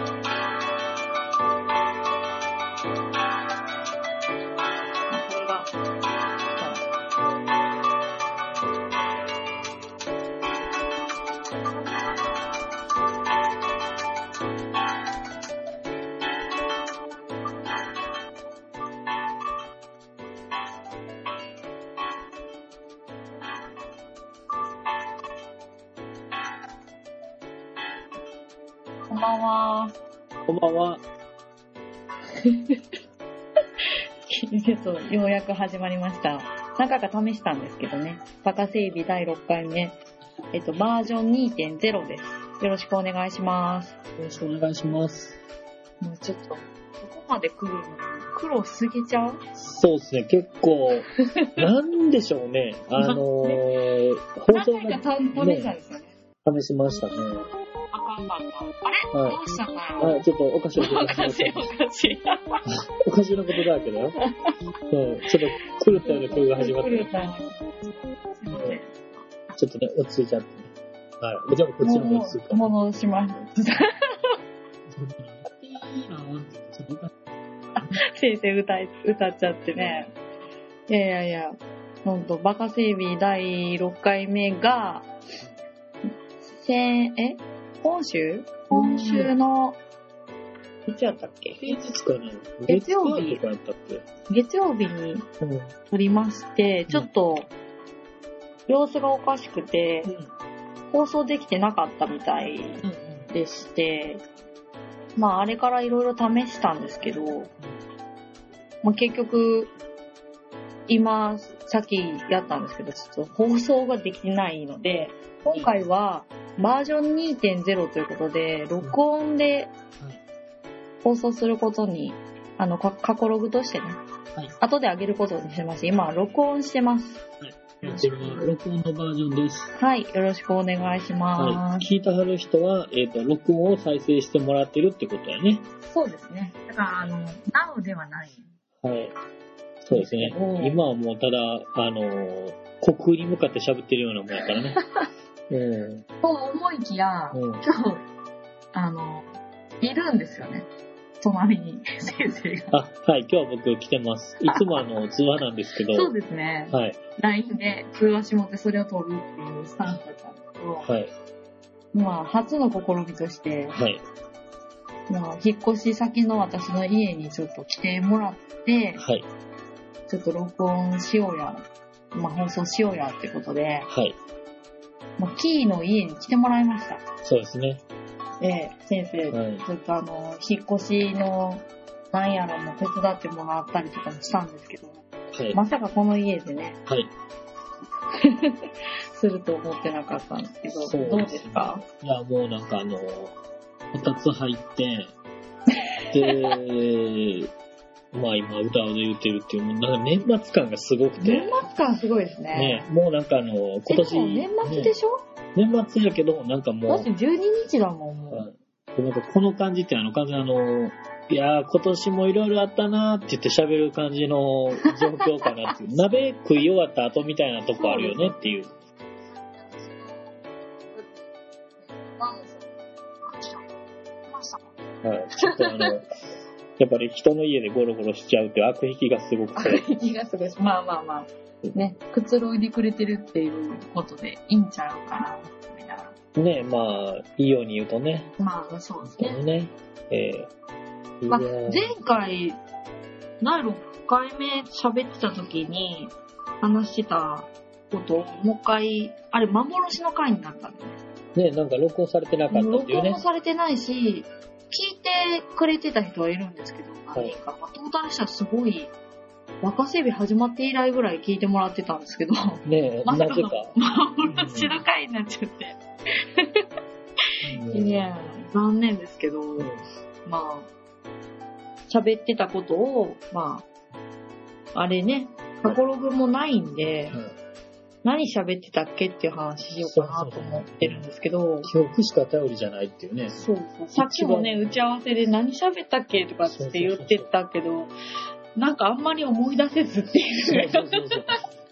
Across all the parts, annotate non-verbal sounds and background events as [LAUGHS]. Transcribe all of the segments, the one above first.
あばんは。[LAUGHS] ちょっとようやく始まりました。何回か試したんですけどね。バカ整備第6回目。えっと、バージョン2.0です。よろしくお願いします。よろしくお願いします。もうちょっと、ここまで来るのに苦労しすぎちゃう？そうですね、結構、[LAUGHS] なんでしょうね。あのー、放送何回か試したんですよね。試しましたね。あはいどうしたんだよ。あ、ちょっとおかしいおかしいおかしい。[LAUGHS] おかしいなことだらけだよ。うん、ちょっと狂ったような曲が始まって、狂ったすいません。ちょっとね、落ち着いちゃってね。はい。じゃあこっちの落ち着戻します。[LAUGHS] 先生歌い、歌っちゃってね。いやいやいや、ほんと、バカ整備第6回目が、先、え？今週今週の、いつやったっけ？平日かな月曜日。月曜日にうん。撮りまして、ちょっと、様子がおかしくて、放送できてなかったみたいうん。でして、まああれからいろいろ試したんですけど、まあ、結局、今、さっきやったんですけど、ちょっと放送ができてないので、今回はバージョン2.0ということで、録音で放送することに、あの、か過去ログとしてね、はい後で上げることにしてます。今、録音してます。やってる録音のバージョンです。はい、よろしくお願いします。はい。聞いてはる人は、えっ、と、録音を再生してもらってるってことやね。そうですね。だから、あの、なおではない。はい。そうですねうん。今はもうただ、あのー、虚空に向かって喋ってるようなもんやからね。[LAUGHS] うん。と思いきや、うん。今日、あの、いるんですよね。隣に、[LAUGHS] 先生が。あ、はい。今日は僕来てます。いつもあの、通話なんですけど。[LAUGHS] そうですね。はい。LINE で通話しもってそれを撮るっていうスタンスだったんですけど、はい。まあ、初の試みとして、はい。まあ、引っ越し先の私の家にちょっと来てもらって、はい。ちょっと録音しようや、まあ、放送しようやってことで、はい。まあ、キーの家に来てもらいました。そうですね。で、先生、はい。ちょっとあの、引っ越しの、なんやらも手伝ってもらったりとかもしたんですけど、はい。まさかこの家でね、はい。[LAUGHS] すると思ってなかったんですけど、そうどうですかいや、もうなんかあの、こたつ入って、で、[LAUGHS] まあ今歌を言ってるっていう、なんか年末感がすごくて、年末感すごいですね。ね、もうなんかあの、今え、年、年末でしょ、ね年末やけど、なんかだもって12日だもん、もう。う、でなんかこの感じってあの、完全にあの、いやー今年もいろいろあったなーって言って喋る感じの [LAUGHS] 状況かなっていう。鍋食い終わった後みたいなとこあるよねっていう。はい。ちょっとあの、やっぱり人の家でゴロゴロしちゃうって悪意気がすごくて。気がすごい。まあまあまあ。ね、くつろいでくれてるっていうことでいいんちゃうかな、みたいな。ね、まあ、いいように言うとね。まあ、そうですね。ね。えー、いまあ、前回、第6回目喋ってた時に話してたことをもう一回、あれ幻の回になったんだよね。ね、なんか録音されてなかったっていうね録音も。されてないし、聞いてくれてた人はいるんですけど、はい何人か、まあ、トータルしたらすごい、若整備始まって以来ぐらい聞いてもらってたんですけど、ね、まさかの。幻の回になっちゃって。うん。いや、残念ですけど、まあ、喋ってたことを、まあ、あれね、過去ログもないんで、うん何喋ってたっけっていう話しようかなと思ってるんですけど、記憶しか頼りじゃないっていうね。そうそう。さっきもね、打ち合わせで何喋ったっけとかって言ってたけど、なんかあんまり思い出せずっていう。そうそうそう。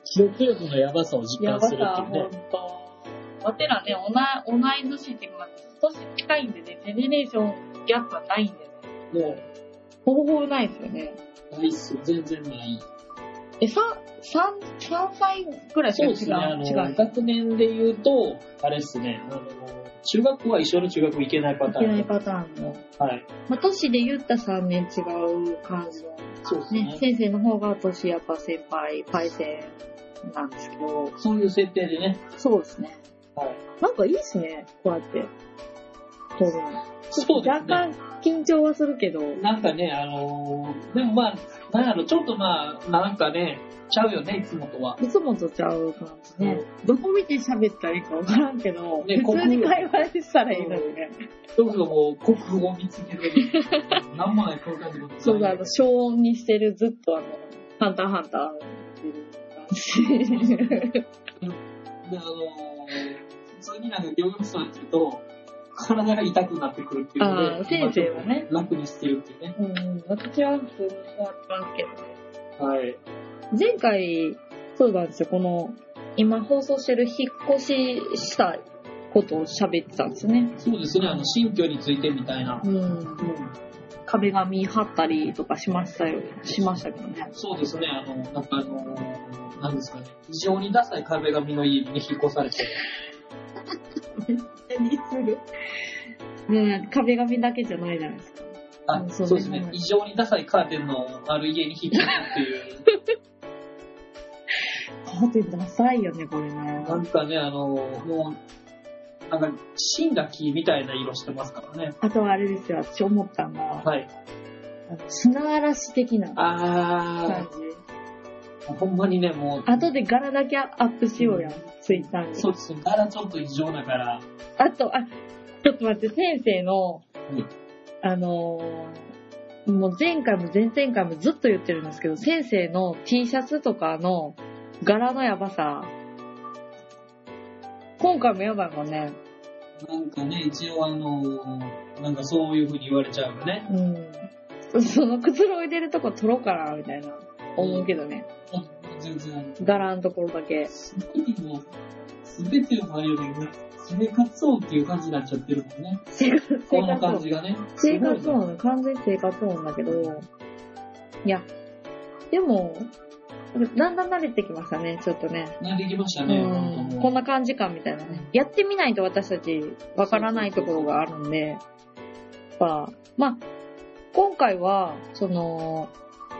記憶力のやばさを実やば感するってさ、いうねほん。と。わてらね、同い年っていうか、年近いんでね、ジェネレーションギャップはないんでね。もほぼほぼないですよね。う、ないっす。全然ない。え、三三三歳ぐらいしか違う。そうですね。あの。学年で言うと、あれっすね。あの、中学校は一緒の中学行けないパターン。いけないパターンの。はい。まあ、年で言ったら3年違う感じの。そうですねね。先生の方が年やっぱ先輩、パイセンなんですけど。そういう設定でね。そうですね。はい。なんかいいですね。こうやって。撮るの。そうですね。若干緊張はするけど。なんかね、あのーでもまあ、なんやろ、ちょっとまあ、なんかね、ちゃうよね、いつもとは。いつもとちゃう感じね。どこ見て喋ったらいいかわからんけど、ね普通に会話したらいいのにね。そうするともう、国語を見つけてる。なんもない空間ってことそうだ、あの、消音にしてる、ずっとあの、ハンターハンターっていう感じ。で、あのー普通になんか行力さんっていうと、体が痛くなってくるっていうので、あー先生はね楽にしてるっていうね。うん、私は普通に座ってますけどね。はい。前回、そうなんですよ、この、今放送してる引っ越ししたことを喋ってたんですよね。そうですね、あの、新居についてみたいな。うん。壁紙貼ったりとかしましたよ、しましたけどね。そうですね、あの、なんかあのーなんですかね、異常にダサい壁紙の家にね、引っ越されて。[LAUGHS] 何するね壁紙だけじゃないじゃないですか。あ、うんそそううですね。異常にダサいカーテンのある家に引っ越すっていう。[LAUGHS] カーテンダサいよね、これね。なんかね、あの、もう、なんか、死んだ木みたいな色してますからね。あとはあれですよ、私思ったのが、はい。砂嵐的なあ感じ。ー、ほんまにね、もう、後で柄だけアップしようや、ツイッターに。そうですね、柄ちょっと異常だから、あと、あ、ちょっと待って、先生の、うんあのーもう前回も前々回もずっと言ってるんですけど、先生の T シャツとかの柄のやばさ、今回もやばいもんね。なんかね、一応あの、なんかそういう風に言われちゃうよね。うん。そのくつろいでるとこ撮ろうかな、みたいな。思うけどね。全然、柄のところだけ。すごいもう、すべてをあれよりも、生活音っていう感じになっちゃってるもんね。生活、この。感じがね。生活すごいね音、完全に生活音だけど、いや、でも、だんだん慣れてきましたね、ちょっとね。なってきましたうね、ん、こんな感じかみたいなね。やってみないと私たちわからないところがあるんで、やっぱ、まあ、今回は、その、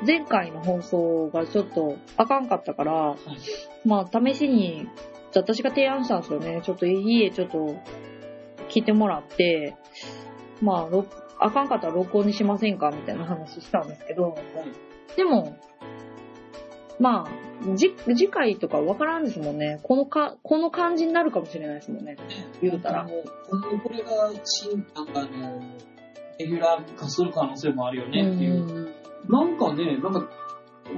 前回の放送がちょっとあかんかったから、はいまあ、試しに、私が提案したんですよね。ちょっと家ちょっと聞いてもらって、まあ、ろあかんかったら録音にしませんかみたいな話したんですけど、でも、まあ、じ、次回とかわからんですもんね。このか、この感じになるかもしれないですもんね。言うたらあの今後これが新、なんかあの、レギュラー化する可能性もあるよねっていう。うんなんかね、なんか、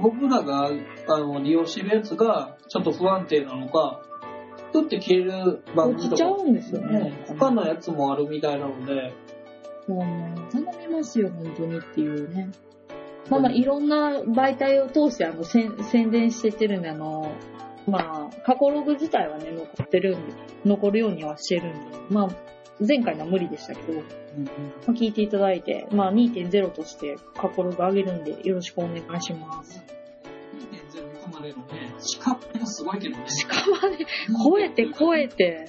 僕らがあの利用してるやつがちょっと不安定なのか、ふって消える番落ちちゃ組とか、うんですよねね。他のやつもあるみたいなので、もう頼みますよ、本当にっていうね。まあまあ、いろんな媒体を通して、あの、宣宣伝してってるんで、あの、まあ、過去ログ自体はね、残ってるんで、残るようにはしてるんで、まあ、前回のは無理でしたけど、まあ、聞いていただいて、まあ、2.0として過去ログ上げるんで、よろしくお願いします。2.0行くまでのね、仕掛けがすごいけどね。しかもね、超えて超えて、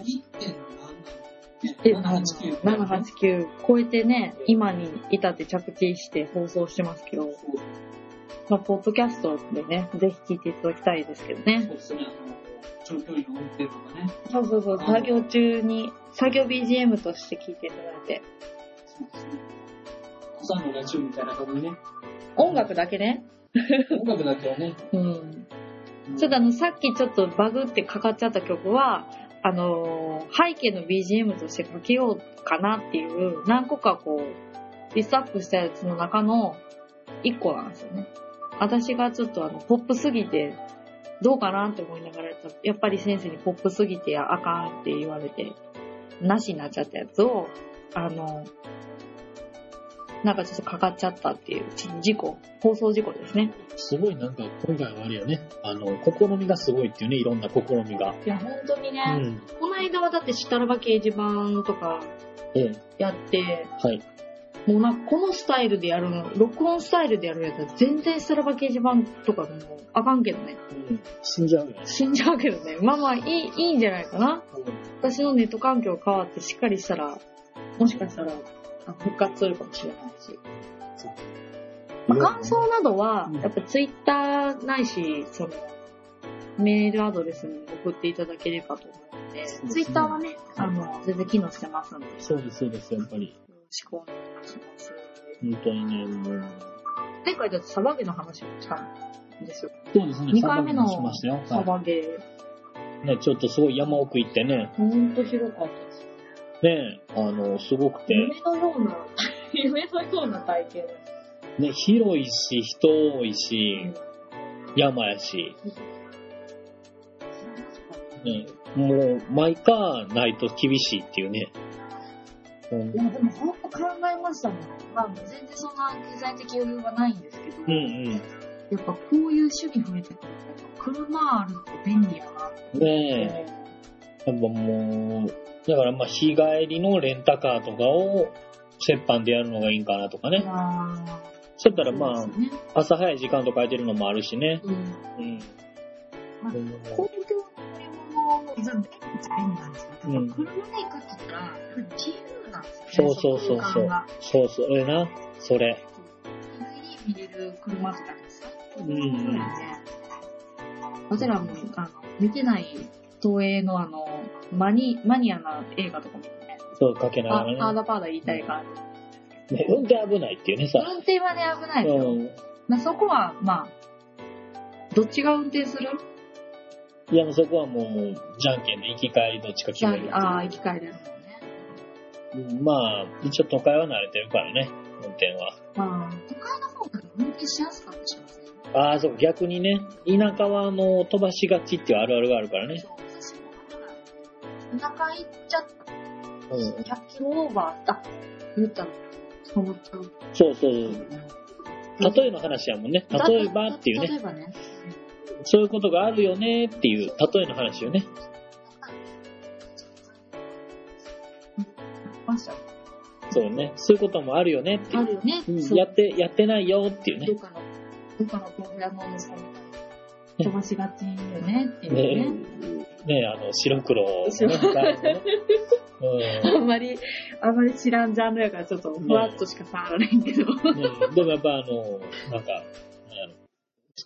1.789。789超えてね、今に至って着地して放送してますけど、まあ、ポッドキャストでね、ぜひ聞いていただきたいですけどねそう。ですね、長距離の運転とかね。そうそうそう、作業中に、作業 BGM として聞いていただいて。そうですね。朝のラジオみたいな感じでね。音楽だけね。音楽だけはね。[LAUGHS] うん。ちょっとあの、さっきちょっとバグってかかっちゃった曲は、あのー背景の BGM としてかけようかなっていう、何個かこう、リストアップしたやつの中の1個なんですよね。私がちょっとあの、ポップすぎて、どうかなって思いながらやったやっぱり先生にポップすぎてあかんって言われて、なしになっちゃったやつを、あの、なんかちょっとかかっちゃったっていうち事故、放送事故ですね。すごいなんか、今回はあれよね。あの、試みがすごいっていうね、いろんな試みが。いや、本当にね、うん。この間はだってしたらば掲示板とかええ、やって、はい。もうなんかこのスタイルでやるの、録音スタイルでやるやつは全然スラバ掲示板とかでもあかんけどね。死んじゃうよね。死んじゃうけどね。まあまあいい、いいんじゃないかな。私のネット環境変わってしっかりしたら、もしかしたらあ復活するかもしれないし。まあ、感想などはうん、やっぱツイッターないし、その、メールアドレスに送っていただければと思うので、そうですねツイッターはね、あの、全然機能してますんで、よそうです、そうです、やっぱり。ろしくお願いします。本当にね、もう。前回だってサバゲの話をしたんですよ。そうですね、2回目のサバゲはバゲいね、ちょっとすごい山奥行ってね、ほんと広かったです。ね、あの、すごくて、夢のような、[LAUGHS] 夢のような体験。ね、広いし、人多いし、山やし、ね、もう、毎回ないと厳しいっていうね。うんいや、でも本当考えましたもん。まあ、全然そんな経済的余裕はないんですけど、うんうん。やっぱこういう趣味増えてくると、車あると便利やなって。ねえ、やっぱもう、だからまあ日帰りのレンタカーとかを折半でやるのがいいんかなとかね。あそうやったらまあね朝早い時間とか空いてるのもあるしね。うん。うん。まあうん公共の乗り物、全部便利なんですけど、うん車で行くって言ったら、自由なんですよね。そうそうそうそう。そうそう、ええな。それ。日帰り見れる車とかですかうんそうですね。私らも、あの、見てない東映のあの、マニ、マニアな映画とか見てね、そう、かけなあがらね。パーダパーダ言いたい感じ。ね運転危ないっていうね、さ。運転はね、危ないですよ。うん。まあ、そこは、まあ、どっちが運転する？いや、もうそこはもう、じゃんけんで行き帰りどっちか決める。あ、あー、行き帰りですまあ、一応都会は慣れてるからね、運転は。まあ、都会の方が運転しやすかったりしますね。ああ、そう、逆にね、田舎はあの、飛ばしがちっていうあるあるがあるからね。そう、私もだから、田舎行っちゃった。うん。100キロオーバー、あ、言ったら、そう思。そうそう。例えの話やもんね。例えばっていうね。例えばね。そういうことがあるよねっていう、例えの話よね。ま。そうね。そういうこともあるよねっていう。あるよね。うんやって、やってないよっていうねど。っかの、どっかの豆腐屋のお店みたいに飛ばしがちよねっていうねね。ねあの、白黒のね、白ガイドね。あんまり、あんまり知らんジャンルやからちょっとふわっとしか触らないけど。うん。ねでもやっぱあの、なんか、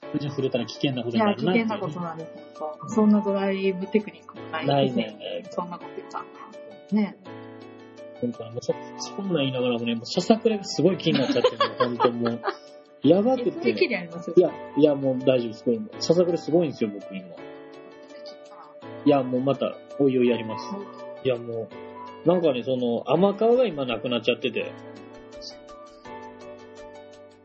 触れたら危険なこといや、になるなっていう危険なことなんですよ。そんなドライブテクニックもないないですねそんなこと言ったら。ね。本当にもうそ、そんなん言いながらもね、もうささくれがすごい気になっちゃってる本当もう。やばくて。いや、いや、もう大丈夫です。これささくれすごいんですよ、僕今。いや、もうまた、おいおいやります。いや、もう、なんかね、その、甘皮が今なくなっちゃってて。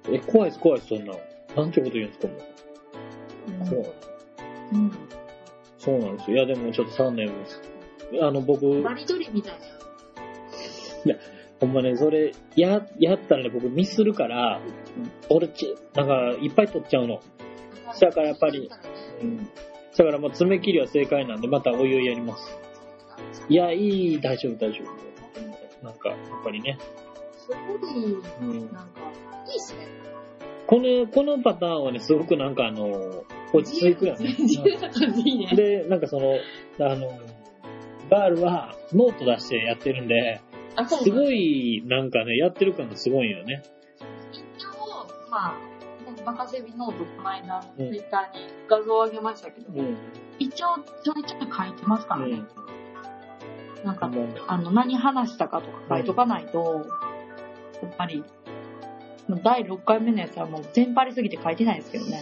え、怖いです、怖いです、そんなの。なんてこと言うんですか、もう。そううん。そうなんですよ。いや、でもちょっと3年です。あの、僕、バリドリみたいな。ほんまね、それ、や、やったらね、僕ミスるから、俺ち、なんか、いっぱい取っちゃうの。だからやっぱりうん。だから、まあ、爪切りは正解なんで、またおいおいやります。いや、いい、大丈夫、大丈夫。なんか、やっぱりね。すごい、うん。なんか、いいっすね。この、このパターンはね、すごくなんかあの、落ち着くよね。で、なんかその、あの、ガールはノート出してやってるんで、あ、そうすごい、なんかね、やってる感がすごいよね。一応、まあ、バカセビノートこの間、ツうんイッターに画像を上げましたけど、うん。一応ちょいちょい書いてますからね。うん。なんか、もうあの、何話したかとか書いとかないと、やっぱり、第6回目のやつはもう全張りすぎて書いてないですけどね。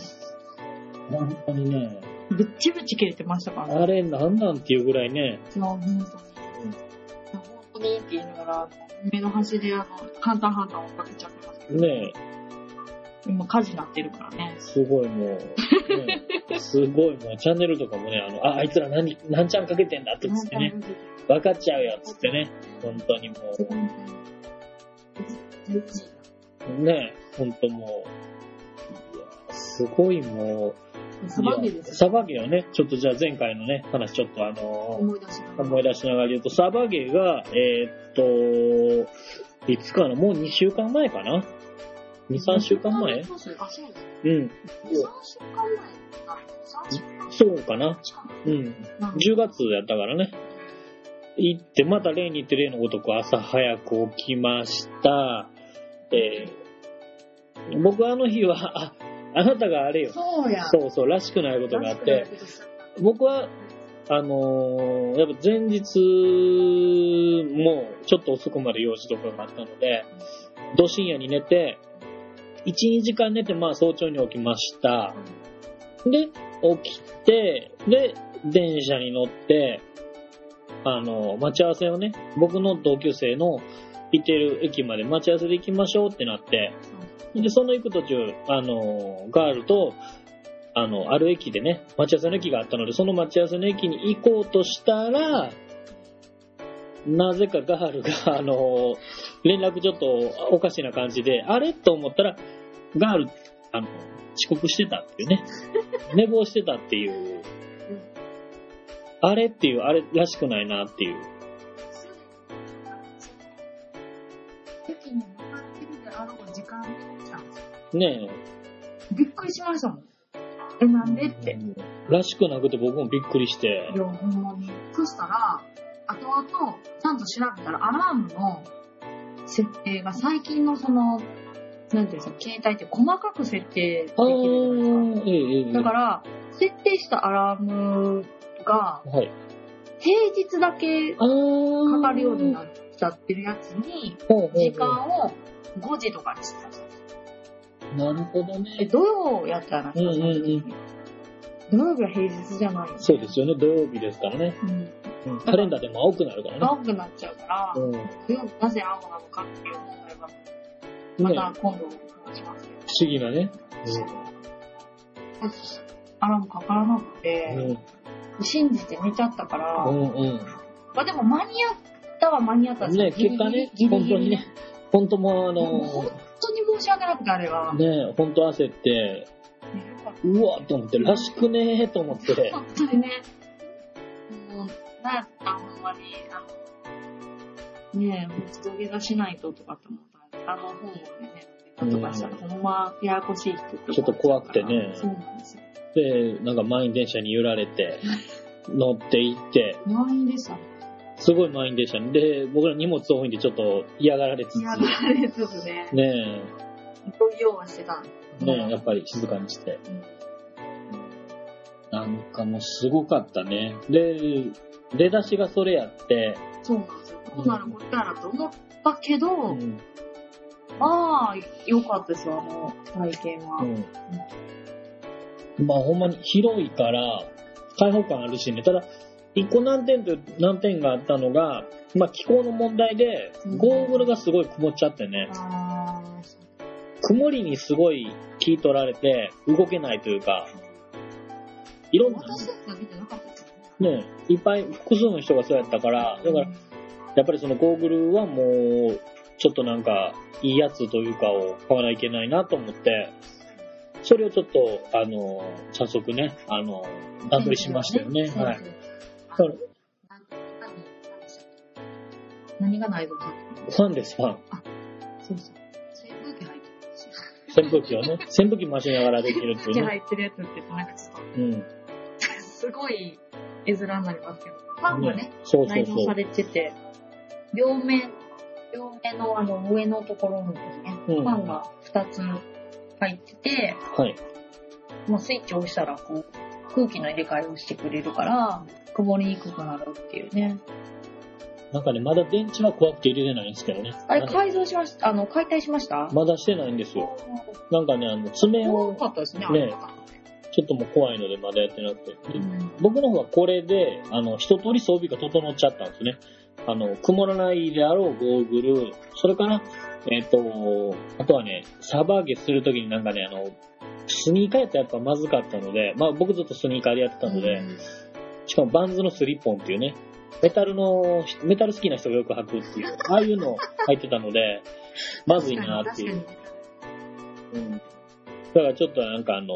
本当にね、ぶっちぶち切れてましたからね。あれなんなんっていうぐらいね、いや、本当に。本当にって言いながら、目の端であの、簡単簡単追っかけちゃってます。けど、ね今火事になってるからね。すごいもう、ね、[LAUGHS] すごいもう、チャンネルとかもね、あの、あ、あいつら何、何ちゃんかけてんだってつってね、分かっちゃうよっつってね、本当にもう、ね、本当もう、いや、すごいもう、サバゲーですサバゲーをね、ちょっとじゃあ前回のね、話ちょっとあの思い出しながら。思い出しながら言うと、サバゲーが、えーっと、いつかなもう2週間前かな ?2、3週間前？あ、そうです。うん。3週間前3週間そうかな近うん。くなんで10月やったからね。行って、また例に行って例のごとく朝早く起きました。えー、僕あの日は、あ、あなたがあれよ。そうや。そうそう、らしくないことがあって、僕は、あのーやっぱ前日もちょっと遅くまで用事とかがあったので、ど深夜に寝て、1、2時間寝て、まあ早朝に起きました。で、起きて、で、電車に乗って、あの、待ち合わせをね、僕の同級生の行ってる駅まで待ち合わせで行きましょうってなって、で、その行く途中、あの、ガールと、あの、ある駅でね、待ち合わせの駅があったので、その待ち合わせの駅に行こうとしたら、なぜかガールが、あの、連絡ちょっとおかしな感じで、あれ？と思ったら、ガール、あの、遅刻してたっていうね、[LAUGHS] 寝坊してたっていう、あれ？っていう、あれらしくないなっていう。ねびっくりしましたもん。え、なんで？って。え。らしくなくて僕もびっくりしてい。や、ほんまに。そしたら、後々、ちゃんと調べたら、アラームの設定が最近のその、なんていうんですか、携帯って細かく設定できるじあゃないですか。ー、ええええ。だから、設定したアラームが、はい。平日だけかかるようになっちゃってるやつに、ほうほうほう時間を5時とかにしてたんですよ。なるほどえ、ね。土曜やったらうんうんうん土曜日は平日じゃないそうですよね、土曜日ですからね。うん。うんカレンダーでも青くなるからね。青くなっちゃうから、うん。土曜日なぜ青なのかっていう問題は、まねた今度話しますけど。不思議なね。アラームかからなくうて、ん。信じて寝ちゃったから、うんうん。まあでも間に合ったは間に合ったんですよね、結果ね、本当にね、本当もうあの、当に申し訳なくて、あれは。ね、本当焦って、うわと思って、らしくねーと思って、[LAUGHS] 本当にね、もう、なんやったらほんまに、あの、ねえ、もう土下座しないととかって思ったら、あの本をね、とかしたら、ほんま、ややこしい人ちょっと怖くてね。そうなんですよ。で、なんか満員電車に揺られて、乗って行って、満員でしたね。すごい満員電車。に。で、僕ら荷物多いんでちょっと嫌がられつつ、いや、あれつつね、ねはしてたねえ、やっぱり静かにして。なんかもうすごかったね。で、出だしがそれやって、そうなんですよ。どうなることやらと思ったけど、うん。まあ、良かったですよ、あの体験は。うん。まあほんまに広いから、開放感あるしね。ただ、一個難点と難点があったのが、まあ気候の問題でう、んゴーグルがすごい曇っちゃってね。あ曇りにすごい気取られて、動けないというか、いろんな、ね。ね、いっぱい複数の人がそうやったから、だから、やっぱりそのゴーグルはもう、ちょっとなんか、いいやつというかを買わないといけないなと思って、それをちょっと、あの、早速ね、あの、段取りしましたよね。はい。何が内臓かってファンです、ファン。そうそう。扇風機をね、[LAUGHS] 扇風機回しながらできるっていうね。扇風機入ってるやつってなんかちょっと、うん。すごい絵面になりますけど、ファンがね、そうそうそう。内蔵されてて、両面、両面のあの上のところにですね、うんファンが2つ入ってて、はい。まあ、スイッチを押したらこう空気の入れ替えをしてくれるから、曇りにくくなるっていうね。なんかね、まだ電池は怖くて入れれないんですけどね。あれ改造しました、あの、解体しました？まだしてないんですよ。なんかね、あの、爪多を、かったですね、あねれ。ちょっともう怖いのでまだやってなくて。でうん僕の方はこれで、あの、一通り装備が整っちゃったんですね。あの、曇らないであろうゴーグル、それから、えっ、と、あとはね、サーバーゲするときになんかね、あの、スニーカーやったらやっぱまずかったので、まあ僕ずっとスニーカーでやってたので、しかもバンズのスリッポンっていうね、メタルの、メタル好きな人がよく履くっていう、ああいうの入ってたので、[LAUGHS] まずいなっていう。うん。だからちょっとなんかあの、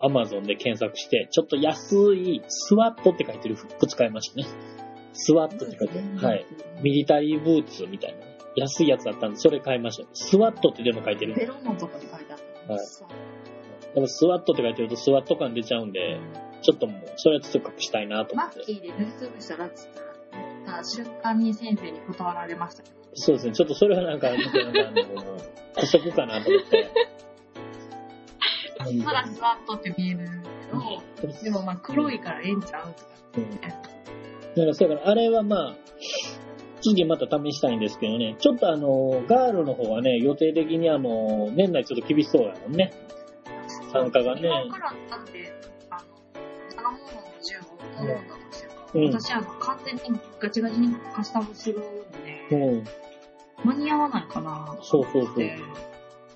アマゾンで検索して、ちょっと安いスワットって書いてる服使いましたね。スワットって書いてある。はい。ミリタリーブーツみたいなね。安いやつだったんで、それ買いました。スワットってでも書いてる。ベロのとこに書いてあった。はいでもスワットって書いてるとスワット感出ちゃうんで、ちょっともう、それはちょっと隠したいなと思って。マッキーで塗りつぶしたらっつったら、瞬間に先生に断られましたけど。そうですね。ちょっとそれはなんか、なんかあの、補足かなと思って。うんまだスワットって見えるけど、でもまあ黒いからええんちゃうとか。うん。だから、そうやから、あれはまあ、次また試したいんですけどね、ちょっとあの、ガールの方はね、予定的にあの、年内ちょっと厳しそうやもんね。参加がね今からだって、銃を頼んだとしても、うん私は完全にガチガチにカスタムするんで、うん。間に合わないかなそうそうそう。って。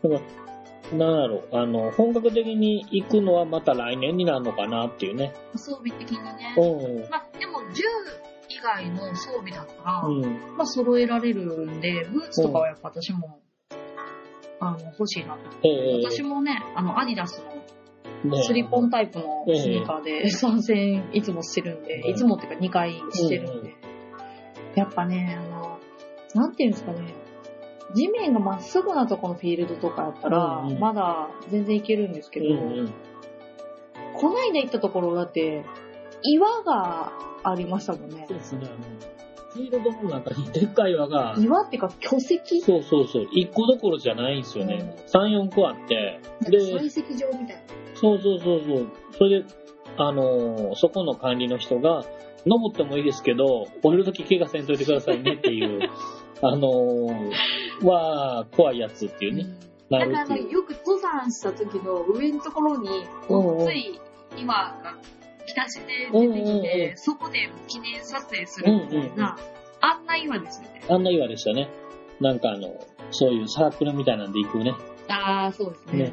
だから、なんやろ、あの、本格的に行くのはまた来年になるのかなっていうね。装備的にね。うん。まあ、でも銃以外の装備だったら、うん。まあ揃えられるんで、ブーツとかはやっぱ私も、あの、欲しいなと思って。ええ私もね、あの、アディダスのねスリポンタイプのスニーカーで参戦いつもしてるんで、うん。いつもっていうか2回してるんで、やっぱね、あの、なんていうんですかね、地面がまっすぐなとこのフィールドとかやったら、うんうん。まだ全然いけるんですけど、うんうん。こないだ行ったところだって、岩がありましたもんね。そ。うですね、あの、フィールドの中にでっかい輪が、岩っていうか巨石？そうそうそう、1個どころじゃないんですよね。3、4個あって、で、採石場みたいな。そうそうそうそう。それで、あのーそこの管理の人が、登ってもいいですけど、降りるとき怪我せんといてくださいねっていう、[LAUGHS] あのー、は、怖いやつっていうね、なだから。よく登山した時の上のところに、つい岩が浸しで出てきて、そこで記念撮影するみたいな、あんな岩ですよね。あんな岩でしたね。なんかあの、そういうサークルみたいなんで行くね、ああ、そうですね。ね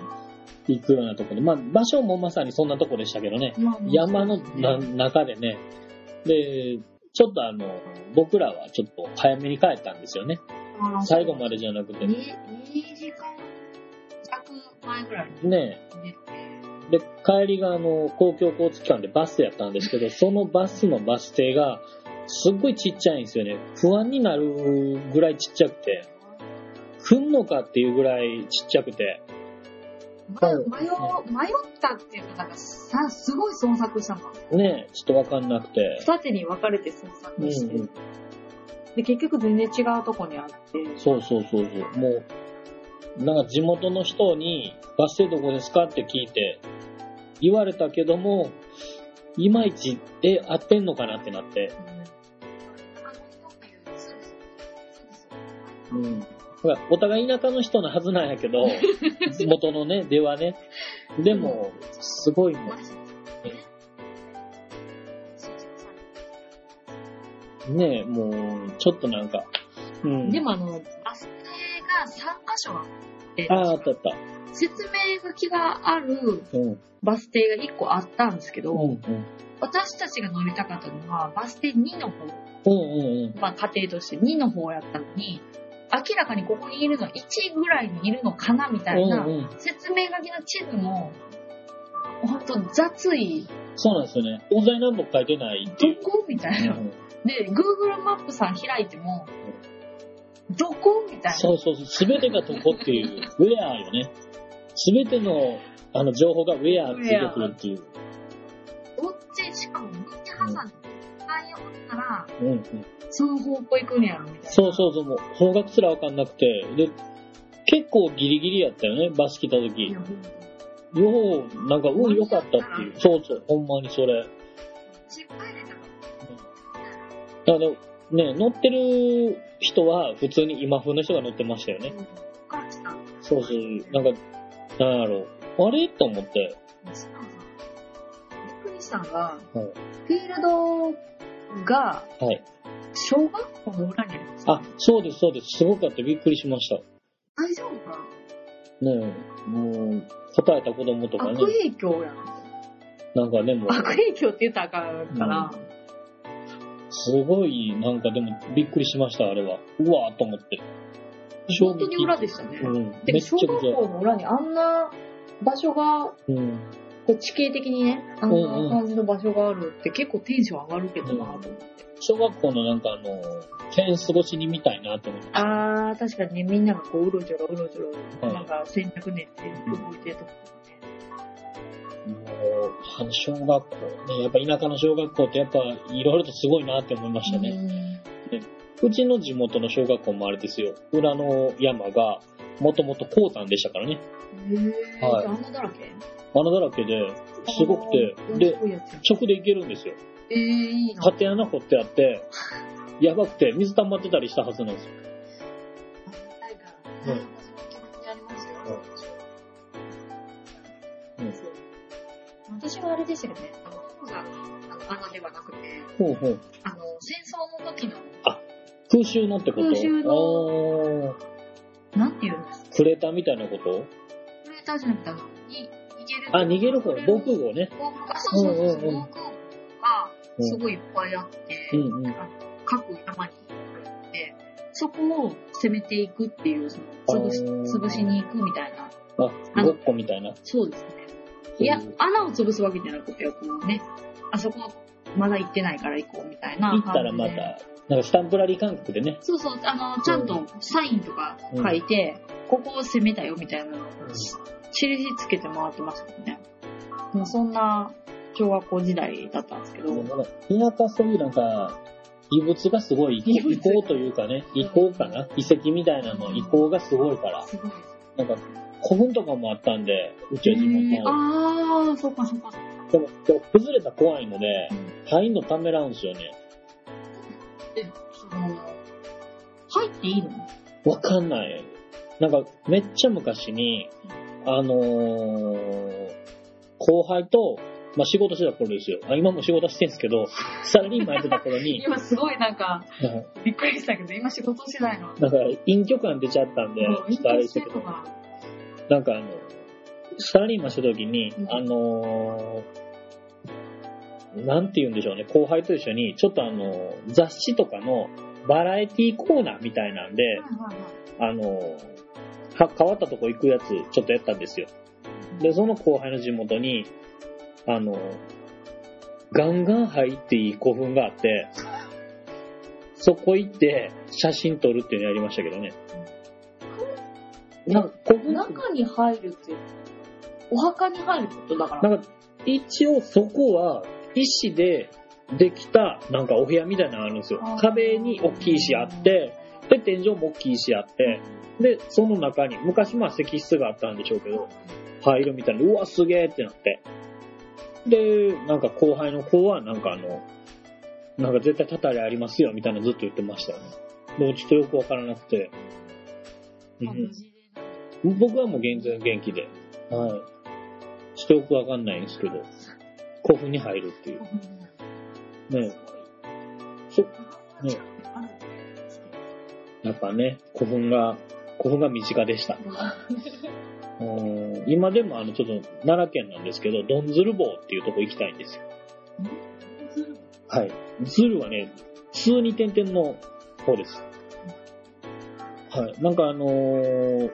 行くようなところで、まあ場所もまさにそんなとこでしたけどね、まあ山のな中でね、で、ちょっとあの、僕らはちょっと早めに帰ったんですよね。最後までじゃなくて。2, 2時間弱前ぐらいにね出て、で、帰りがあの、公共交通機関でバスやったんですけど、そのバスのバス停が、すっごいちっちゃいんですよね。不安になるぐらいちっちゃくて、来んのかっていうぐらいちっちゃくて、ま迷迷ったっていうか、なんかさ、すごい捜索したの。ねちょっとわかんなくて。二手に分かれて捜索して、うんうんで、結局全然違うとこにあって、そうそうそうそう。もう、なんか地元の人に、バス停どこですかって聞いて、言われたけども、いまいち、え、合ってんのかなってなって。うん。お互い田舎の人のはずなんやけど、地 [LAUGHS] 元のね、出はね。でも、すごいもん。ねえ、もう、ちょっとなんか、うん。でもあの、バス停が3カ所あって、ああ、あったあった。説明書きがあるうん。バス停が1個あったんですけど、うんうん。私たちが乗りたかったのは、バス停2の方、うんうんうん。まあ家庭として2の方やったのに、明らかにここにいるのは1ぐらいにいるのかなみたいな、うんうん、説明書きの地図も、ほんと雑い、そうなんですよね。東西南北書いてない。どこみたいな。うんで、Google マップさん開いても、どこみたいな。そうそうそう。すべてがどこっていう、[LAUGHS] ウェアよね。すべての、あの、情報がウェアついてくるっていう。どっち、しかも道挟んで、タイヤ折ったら、うんうん。その方向行くんやろみたいな。そうそうそう、もう方角すらわかんなくて。で、結構ギリギリやったよね、バス来た時よう、なんか運良かったっていう。そうそう、ほんまにそれ。失敗出たら、だからね、乗ってる人は普通に今風の人が乗ってましたよね。そうそう、なんか、なんやろう。あれ？と思って。びっくりしたのが、はいフィールドがはい。小学校の裏にあるんですよあ、そうです、そうです。すごかった。びっくりしました。大丈夫かねえ、もう、答えた子供とかね。悪影響やん。なんかでも、悪影響って言ったらあかんから、すごい、なんかでも、びっくりしました、あれは。うわーと思って。本当に裏でしたね。うん。で。小学校の裏にあんな場所が、うん。こう地形的にね、あんうんうなん感じの場所があるって結構テンション上がるけどなと思って。小学校のなんかあの、フェンス越しに見たいなと思いました。あー、確かにね、みんながこう、うろちょろうろちょろ、はいなんか戦略練って動いてるとこもう、あの小学校、ね、やっぱ田舎の小学校ってやっぱいろいろとすごいなって思いましたね。ね。うちの地元の小学校もあれですよ。裏の山が、もともと鉱山でしたからね。へー、はい穴だらけ？穴だらけで、すごくて、で、こういうやつや直で行けるんですよ。えー、いいな。縦穴掘ってあって、やばくて水溜まってたりしたはずなんですよ。私はあれでしたよね、あの、鉱山のあの穴ではなくて、ほうほう。あの、戦争の時の、空襲のってこと？空襲のなんていうんですか？クレーターみたいなこと？クレーターじゃなくて、あの、に逃げる。あ、逃げる方、防空壕ね。防空そうそうそう防空がすごいいっぱいあって、うんうん。あの各山にあって、そこを攻めていくっていう、その潰し潰しに行くみたいな。あ、ごっこみたいな。そうですね。いや、穴を潰すわけじゃなくて、こうね、あそこまだ行ってないから行こうみたいな行ったらま。た、なんかスタンプラリー感覚でね。そうそう、あの、ちゃんとサインとか書いて、ここを攻めたよみたいなのを、印つけて回ってましたもんね。もうそんな小学校時代だったんですけど、田舎そういうなんか、遺物がすごい、遺構というかね、遺構かな？遺跡みたいなの、遺構がすごいから、すごいです。なんか、古墳とかもあったんで、うちは地。ああ、そうかそうか。でも、でも崩れたら怖いのでう、ん入んのためらうんですよね。で、その、入っていいの？わかんない。なんか、めっちゃ昔に、あのー、後輩と、まあ、仕事してた頃ですよ。あ今も仕事してるんですけど、[LAUGHS] サラリーマンやってた頃に、今すごいなんか、びっくりしたけど、今仕事してないの？なんか、隠居感出ちゃったんで、ちょっとあれですけど、か。なんかあの、サラリーマンした時にう、んあのー、なんて言うんでしょうね、後輩と一緒に、ちょっとあの、雑誌とかのバラエティコーナーみたいなんで、あのー、は変わったとこ行くやつ、ちょっとやったんですよ。で、その後輩の地元に、あの、ガンガン入っていい古墳があって、そこ行って写真撮るっていうのやりましたけどね。なんか古墳中に入るって、お墓に入ることだから。なんか、一応そこは石でできたなんかお部屋みたいなのがあるんですよ壁に大きい石あって、で、天井も大きい石あって、で、その中に、昔まあ石室があったんでしょうけど、入るみたいな、うわ、すげえってなって。で、なんか後輩の子は、なんかあの、なんか絶対たたりありますよ、みたいなのずっと言ってましたよね。でもちょっとよくわからなくて。うん、僕はもう全然元気で。はい。ちょっとよくわかんないんですけど、古墳に入るっていう。ねそ、ねやっぱね、古墳が、古墳が身近でした。うん今でもあの、ちょっと奈良県なんですけど、ドンズル坊っていうとこ行きたいんですよ。はい。ズルはね、通に点々の方です。はい。なんかあのー、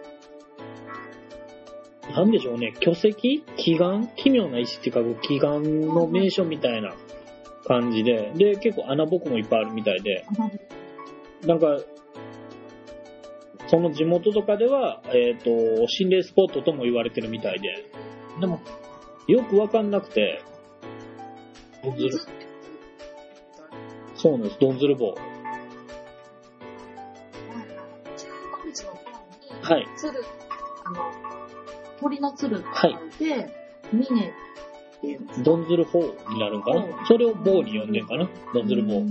なんでしょうね、巨石？奇岩？奇妙な石っていうか、奇岩の名所みたいな感じで、で、結構穴ぼこもいっぱいあるみたいで、なんか、その地元とかでは、えっ、と、心霊スポットとも言われてるみたいで、でも、よくわかんなくて、ドンズル、そうなんです、ドンズル坊。はい。鶴、あの、鳥の鶴。があって、峰ってい。うんですドンズル4になるんかうんなそれを棒に呼んでんかな？ドンズル棒。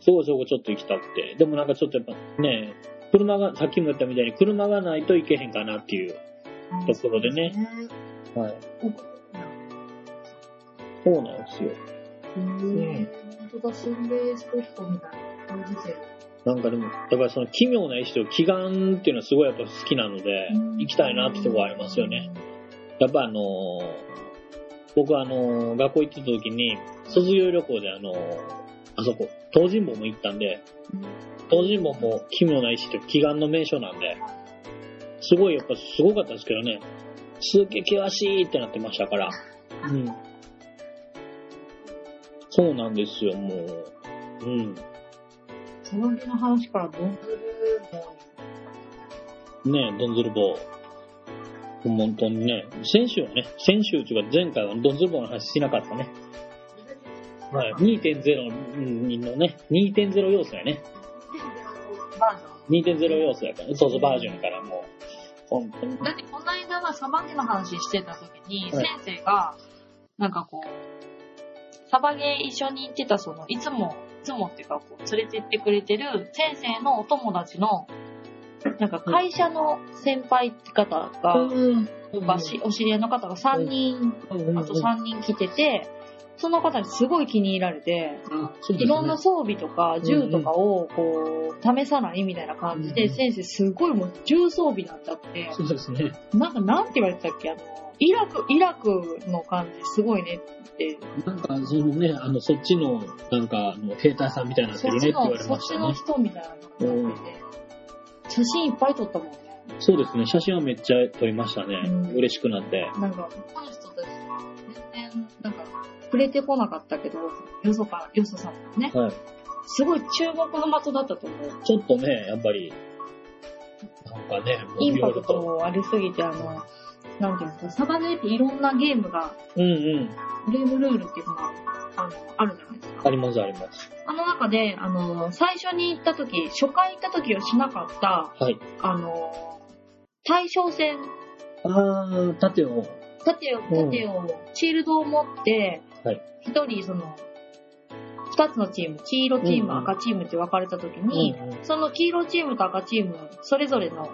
すごいそこちょっと行きたくて。でもなんかちょっとやっぱね、車が、さっきも言ったみたいに車がないといけへんかなっていう。ところでね。はい。そうなんですよ。へー本当だ、心霊スポットみたいな感じで。なんかでも、やっぱりその奇妙な石と祈願っていうのはすごいやっぱ好きなので、行きたいなってとこありますよね。。やっぱあのー僕はあのー学校行ってた時に、卒業旅行であのーあそこ、東尋坊も行ったんで、東尋坊も奇妙な石と祈願の名所なんで、すごいやっぱすごかったですけどね、すげえ険しいってなってましたから。うん。そうなんですよ、もう。うん。その辺の話からどんずるもねえ、ドンズルボー。本当にね、先週はね、先週というか前回はドンズルボーの話しなかったね。はい。2.0のね、2.0要素やね。バージョン。2.0要素やから、そうそうバージョンやからもう、本当に。だってこの間はサバゲの話してた時に、はい先生が、なんかこう、サバゲ一緒に行ってたその、いつも、いつもっていうかこう、連れてってくれてる先生のお友達の、なんか会社の先輩って方が、うん。お知り合いの方が3人、あと3人来てて、その方にすごい気に入られて、いろんな装備とか銃とかをこう、試さないみたいな感じで、うん先生すごいもう重装備になっちゃって、そうですね。なんかなんて言われてたっけ？あの、イラク、イラクの感じすごいねって、なんか、そのね、あの、そっちの、なんか、あの兵隊さんみたいになってそっちの、るねって言われそっちのましたね。人みたいなのになってて、写真いっぱい撮ったもんね。そうですね、写真はめっちゃ撮りましたね。うん嬉しくなって。なんか、この人たち全然、なんか、触れてこなかったけど、よそか、よそさんもね、はい。すごい注目の的だったと思う。ちょっとね、やっぱり、なんかね、インパク。トありすぎて、あの、なんていうんですか、サバゲーっていろんなゲームが、うんうん。ゲームルールっていうのが、あの、あるじゃないですか。ありますあります。あの中で、あの、最初に行った時、初回行った時はしなかった、はい。あの、対象戦、あー、盾を、盾を、盾を、シールドを持ってはい、一、人、その、二つのチーム、黄色チーム、うんうん赤チームって分かれた時に、うんうんその黄色チームと赤チーム、それぞれの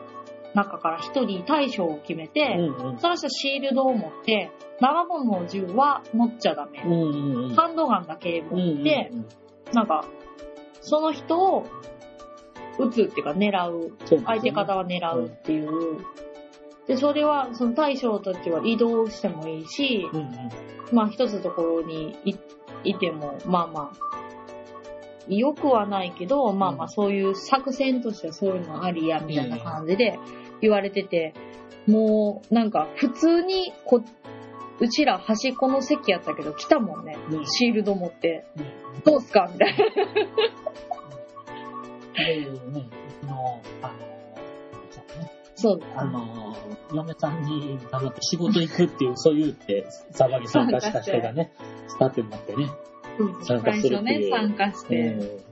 中から一人対象を決めて、うんうん。その人はシールドを持って、生物の銃は持っちゃダメ。うんうんうん。ハンドガンだけ持って、うんうんうんなんか、その人を撃つっていうか狙う。そうね相手方は狙うっていう。で、それは、その大将たちは移動してもいいし、うんうん。まあ一つのところにいいても、まあまあ、良くはないけど、まあまあそういう作戦としてはそういうのありや、みたいな感じで言われてて、もうなんか普通にこ、うちら端っこの席やったけど来たもんね。うん。シールド持って、うん。どうすか？みたいな。でね、うちの、あの、そうあの、嫁さんに黙って仕事行くっていう、そう言って、サバに参加した人がね、スタートになってね。参加するっていう最初ね、参加して。うん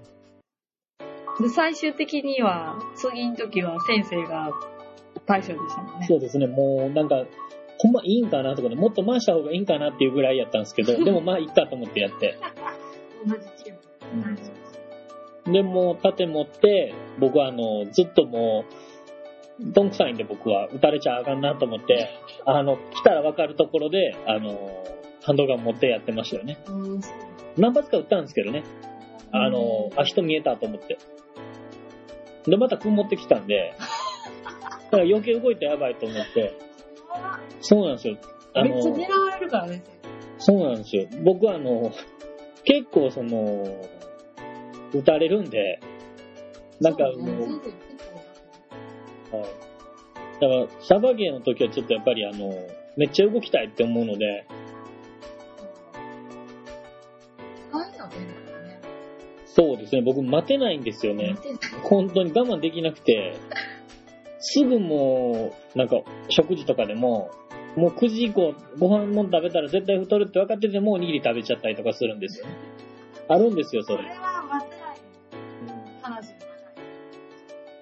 で、最終的には、次の時は先生が対象でしたもんね。そうですね、もうなんか、ほんまいいんかなとかね、もっと回した方がいいんかなっていうぐらいやったんですけど、でもまあいいかと思ってやって。[LAUGHS] 同じチーム。で、もう盾持って、僕はあの、ずっともう、どんくさいんで僕は撃たれちゃあかんなと思って、あの、来たらわかるところで、あの、ハンドガン持ってやってましたよね。うん何発か撃ったんですけどね。あの、あ、人見えたと思って。で、また曇ってきたんで、[LAUGHS] だから余計動いてやばいと思って、そうなんですよ。あのめっちゃ狙われるからね。そうなんですよ。僕はあの、結構その、撃たれるんで、なんかもう、はい。だから、サバゲーの時はちょっとやっぱりあの、めっちゃ動きたいって思うので。そうですね、僕待てないんですよね。本当に我慢できなくて、すぐもう、なんか、食事とかでも、もう9時以降、ご飯もん食べたら絶対太るって分かってても、おにぎり食べちゃったりとかするんですよね。あるんですよ、それ。それ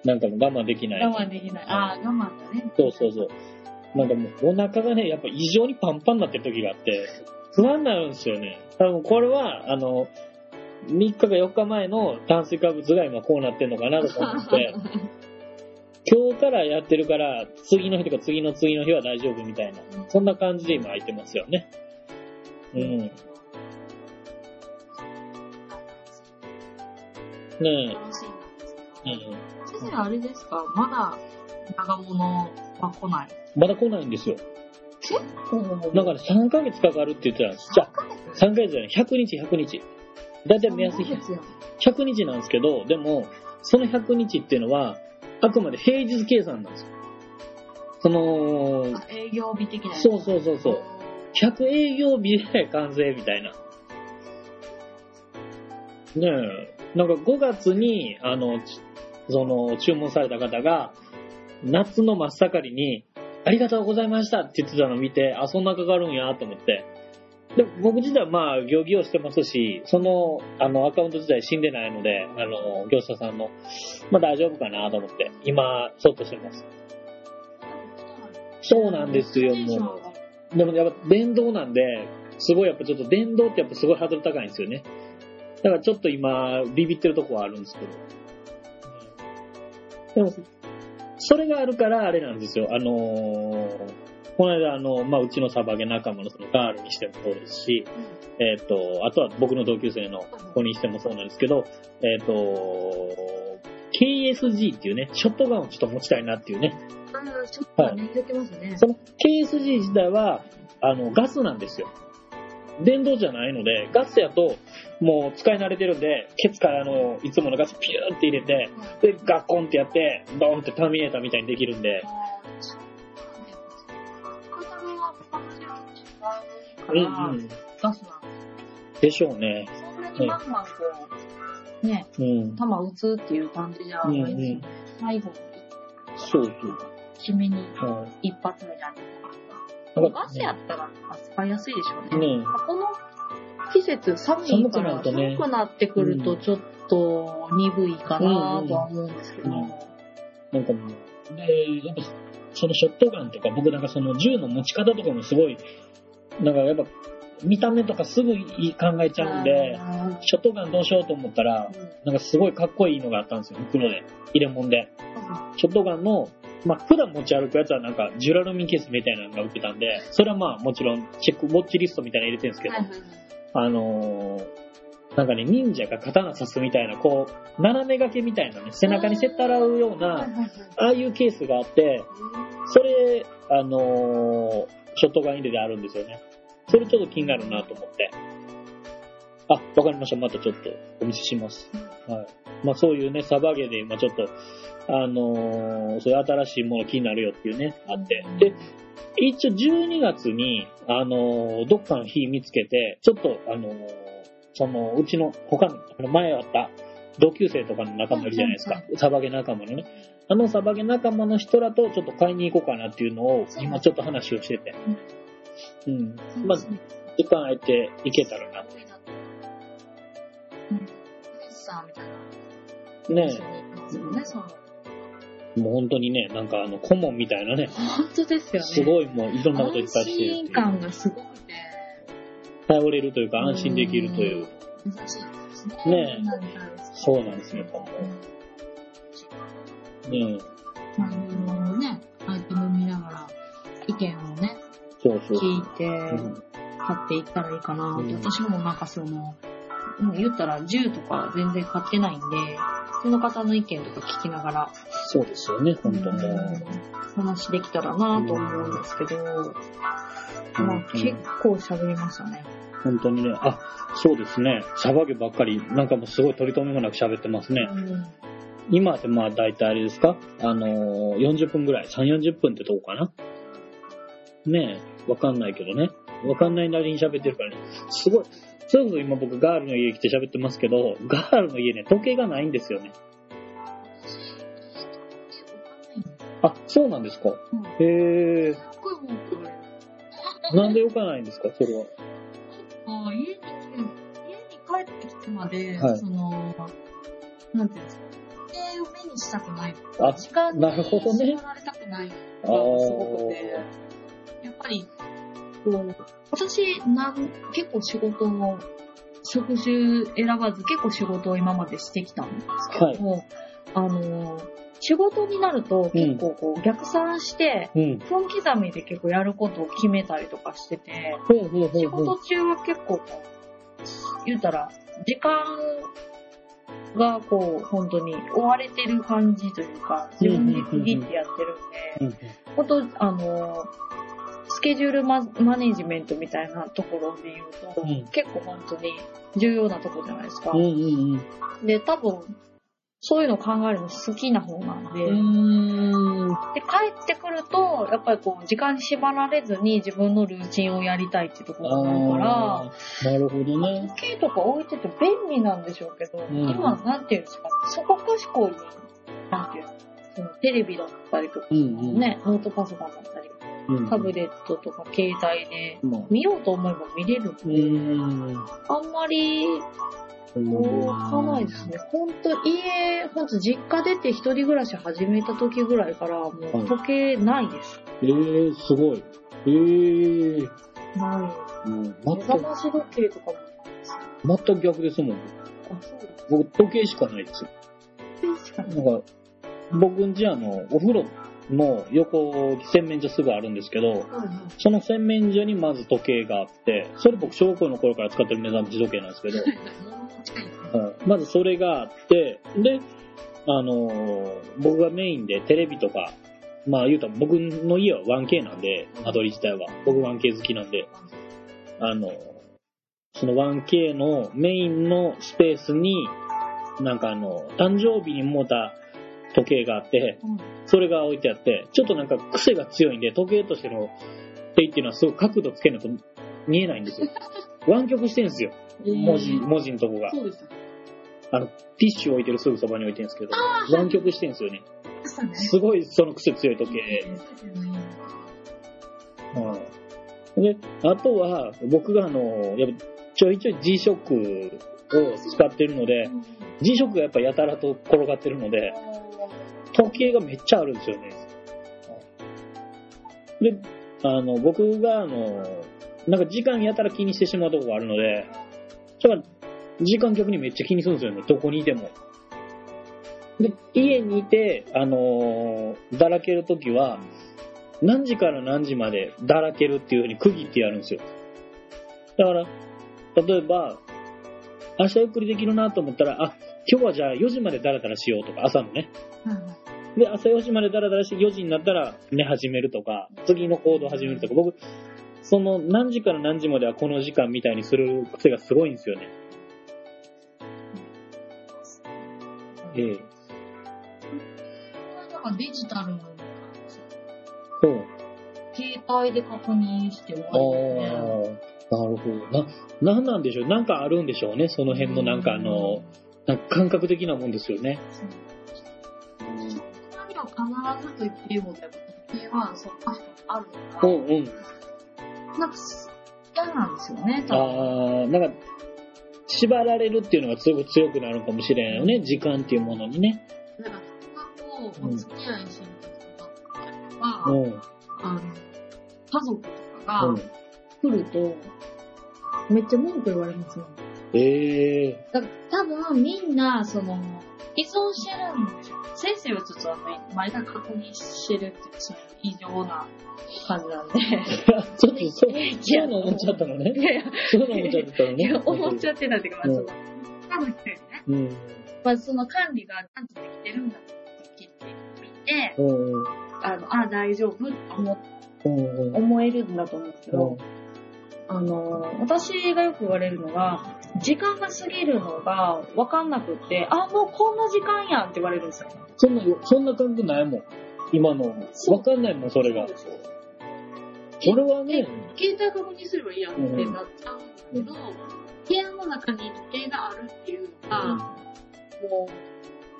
なんかもう我慢できない。我慢できない。ああ、我慢だね。そうそうそう。なんかもう、お腹がね、やっぱ異常にパンパンになってる時があって、不安になるんですよね。多分これは、あの、3日か4日前の炭水化物が今こうなってるのかなとか思って、[LAUGHS] 今日からやってるから、次の日とか次の次の日は大丈夫みたいな、そんな感じで今空いてますよね。うん。ねえ。う。ん。先生、あれですか？まだ長物は来ない？まだ来ないんですよ。結構、なんかね、3ヶ月かかるって言ってたんです。じゃあ、3ヶ月？3ヶ月じゃない、100日、100日。だいたい目安3ヶ月やん100日なんですけど、でも、その100日っていうのは、あくまで平日計算なんですよ。その、あ営業日的なやつ？そうそうそうそう。100営業日で完成みたいな。ねえ。なんか5月に、あの、ちその、注文された方が、夏の真っ盛りに、ありがとうございましたって言ってたのを見て、あ、そんなかかるんやと思って。で、僕自体はまあ、行儀をしてますし、その、あの、アカウント自体死んでないので、あの、業者さんの、まあ大丈夫かなと思って、今、そっとしてます。そうなんですよ、もう。でもやっぱ電動なんで、すごいやっぱちょっと電動ってやっぱすごいハードル高いんですよね。だからちょっと今、ビビってるとこはあるんですけど。でも、それがあるからあれなんですよ。あのーこの間あの、まあ、うちのサバゲ仲間のそのガールにしてもそうですし、えっ、と、あとは僕の同級生の子にしてもそうなんですけど、えっ、と、KSG っていうね、ショットガンをちょっと持ちたいなっていうね、ああ、ちょっとね、言ってますね。その KSG 自体は、あの、ガスなんですよ。電動じゃないので、ガスやと、もう使い慣れてるんで、ケツからあの、いつものガスピューって入れて、で、ガッコンってやって、ドーンってターミネーターみたいにできるんで、うんうん。ガスなんでしょうね。そんなにバンバンこう、ね、うん。弾撃つっていう感じじゃないですよね。最後に、そう締めにそう。はい一発目じゃね。なんかガスやったら扱いやすいでしょうね。ねこの季節寒いから寒くなるとね寒くなってくるとちょっと鈍いかなとは思うんですけど。なんかもう、で、やっぱ、そのショットガンとか、僕なんかその銃の持ち方とかもすごい、なんかやっぱ、見た目とかすぐ考えちゃうんで、あショットガンどうしようと思ったら、なんかすごいかっこいいのがあったんですよ、袋で。入れ物で。ショットガンの、まあ、普段持ち歩くやつはなんか、ジュラルミンケースみたいなのが売ってたんで、それはまあ、もちろん、チェック、ウォッチリストみたいなの入れてるんですけど、はいはいはいあのーなんかね、忍者が刀刺すみたいな、こう、斜め掛けみたいなね、背中にせったらうような、ああいうケースがあって、それ、あのーショットガン入れであるんですよね。それちょっと気になるなと思って。あ、わかりました。またちょっとお見せします。はい。まあそういうね、サバゲで今ちょっと、あのーそういう新しいもの気になるよっていうね、あって。で、一応12月に、あのーどっかの日見つけて、ちょっと、あのーその、うちの他の、あの前あった同級生とかの仲間いるじゃないですか。サバゲ仲間のね。あのサバゲ仲間の人らとちょっと買いに行こうかなっていうのを、今ちょっと話をしてて。うん。まあ、時間空いて行けたらな。うん。さんみたいな。ね一緒に行きますよね、その。もう本当にね、なんかあの、顧問みたいなね、本当ですよね。すごいもういろんなこといっぱい安してるっていう。心感がすごくて。頼れるというか安心できるという。優しいですね。ねそうなんですよ、やっぱもう。ねまあ、いろいろね、アイテム見ながら、意見をね、そうそう。聞いて、うん買っていったらいいかなって、うん私もなんかその、うん言ったら銃とか全然買ってないんで、その方の意見とか聞きながら、そうですよね、本当もう。うん話できたらなと思うんですけど、まあ、結構喋りましたね。本当にね、あ、そうですね、サバゲばっかり、なんかもうすごい取り留めもなく喋ってますね。うん今ってまあ大体あれですか？あのー、40分ぐらい、3、40分ってとこかな？ねえ、わかんないけどね。わかんないなりに喋ってるからね。すごい。それこそ今僕ガールの家来て喋ってますけど、ガールの家ね、時計がないんですよね。あ、そうなんですか？うんへえ。すっごい文句言われるなんで置かないんですか？それは。あ家に、家に帰ってきてまで、はいその、なんていうんですか、時計を目にしたくない。あ、時間になるほどね縛られたくないあのがすごくて、ーやっぱり、私、なん、結構仕事を、職種選ばず結構仕事を今までしてきたんですけども、あの、仕事になると結構こう逆算して、うん。分刻みで結構やることを決めたりとかしてて、ほうほうほ仕。事中は結構言ったら、時間がこう、本当に追われてる感じというか、自分で区切ってやってるんで、うん本当あの、スケジュールママネジメントみたいなところで言うと、うん結構本当に重要なところじゃないですか。うんうんうん。で、多分、そういうの考えるの好きな方なんで、ん、で、帰ってくると、やっぱりこう、時間に縛られずに自分のルーチンをやりたいっていうところがあるから、なるほどね。時計とか置いてて便利なんでしょうけど、ん今、なんていうんですか、そこかしこに、なんていうの、そのテレビだったりとか、うんうん。ね、ノートパソコンだったり、うん。タブレットとか携帯で、まあ見ようと思えば見れるんうで、ーん。あんまり動かないですね。ほんと家、ほんと実家出て一人暮らし始めた時ぐらいから、もう時計ないです。えー、すごい。えー。ない。うん、目全覚まし時計とかも。く、全く逆ですもん。あ、そうです。僕、時計しかないですよ。確かに。なんか、僕んちあの、お風呂の横、洗面所すぐあるんですけど。その洗面所にまず時計があって、それ僕小学校の頃から使ってる目覚まし時計なんですけど、近いですね。はいまずそれがあって、で、あのー僕がメインでテレビとか、まあ言うたら僕の家は 1K なんで、間取り自体は。僕 1K 好きなんで、あの、その 1K のメインのスペースに、なんかあの、誕生日にもうた時計があって、うんそれが置いてあって、ちょっとなんか癖が強いんで、時計としての手っていうのはすごい角度つけないと見えないんですよ。[LAUGHS] 湾曲してるんですよ。文字、文字のとこが。そうでした。あの、ティッシュ置いてるすぐそばに置いてるんですけど、湾曲してるんですよね。すごいその癖強い時計。うん。で、あとは、僕があの、やっぱちょいちょい G-SHOCK を使ってるので、G-SHOCK がやっぱやたらと転がってるので、時計がめっちゃあるんですよね。で、あの、僕があの、なんか時間やたら気にしてしまうとこがあるので、だから時間逆にめっちゃ気にするんですよね、どこにいても。で、家にいて、あのーだらけるときは、何時から何時までだらけるっていう風に区切ってやるんですよ。だから、例えば、明日ゆっくりできるなと思ったら、あ、今日はじゃあ4時までだらだらしようとか、朝のね。で、朝4時までダラダラして4時になったら寝始めるとか、次の行動始めるとか、僕、その何時から何時まではこの時間みたいにする癖がすごいんですよね。ええ。なんかデジタルのそう。携帯で確認して終ああわりですね。ー、なるほど。な、なんなんでしょう。なんかあるんでしょうね。その辺のなんかあの、なんか感覚的なもんですよね。何を必ずと言っていいほどやっぱ時計はそっかしあるのかうんうん。ら、なんか嫌なんですよね、多分。ああ、なんか、縛られるっていうのがすごく強くなるかもしれないよね。時間っていうものにね。だから、そこをお付き合いしてる時とかは、うん。あの、家族とかうんが。来ると、めっちゃ文句言われますよ。ええだから多分みんな、その、依存してるん。先生はちょっとあの、毎回確認してるっていう、そういう異常な感じなんで。ちょっとそう、そういうの思っちゃったのね。いやいや、そういうの思っちゃったのいやね。思っちゃってたっていうか、まあ、その、家族でね、うん。まあ、その管理がちゃんとできてるんだって聞いてみて、うんうん。あの、あ、大丈夫って思うんうん。思えるんだと思うけど、あの、私がよく言われるのが、時間が過ぎるのが分かんなくって、あ、もうこんな時間やんって言われるんですよ。そんな、そんな感覚ないもん。今の。そうわかんないもん、それがそう。ですよそれはね、携帯確認すればいいやんってなっちゃうんだけど、部屋の中に時計があるっていうのが、もう、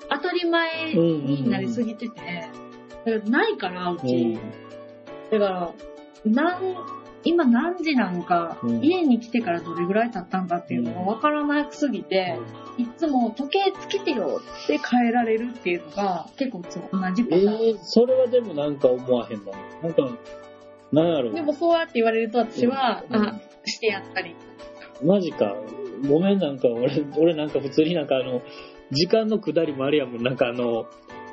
当たり前になりすぎてて、だからないから、うち。だから、なん、今何時なんか、うん家に来てからどれぐらい経ったんかっていうのがわからなすぎて、いつも時計つけてよって変えられるっていうのが結構そう同じパタえーン。えそれはでもなんか思わへんな。なんか、なんやろでもそうやって言われると私は、うんあ、してやったり。マジか。ごめん、なんか、俺、俺なんか普通になんかあの、時間の下りもあるやもん、なんかあの、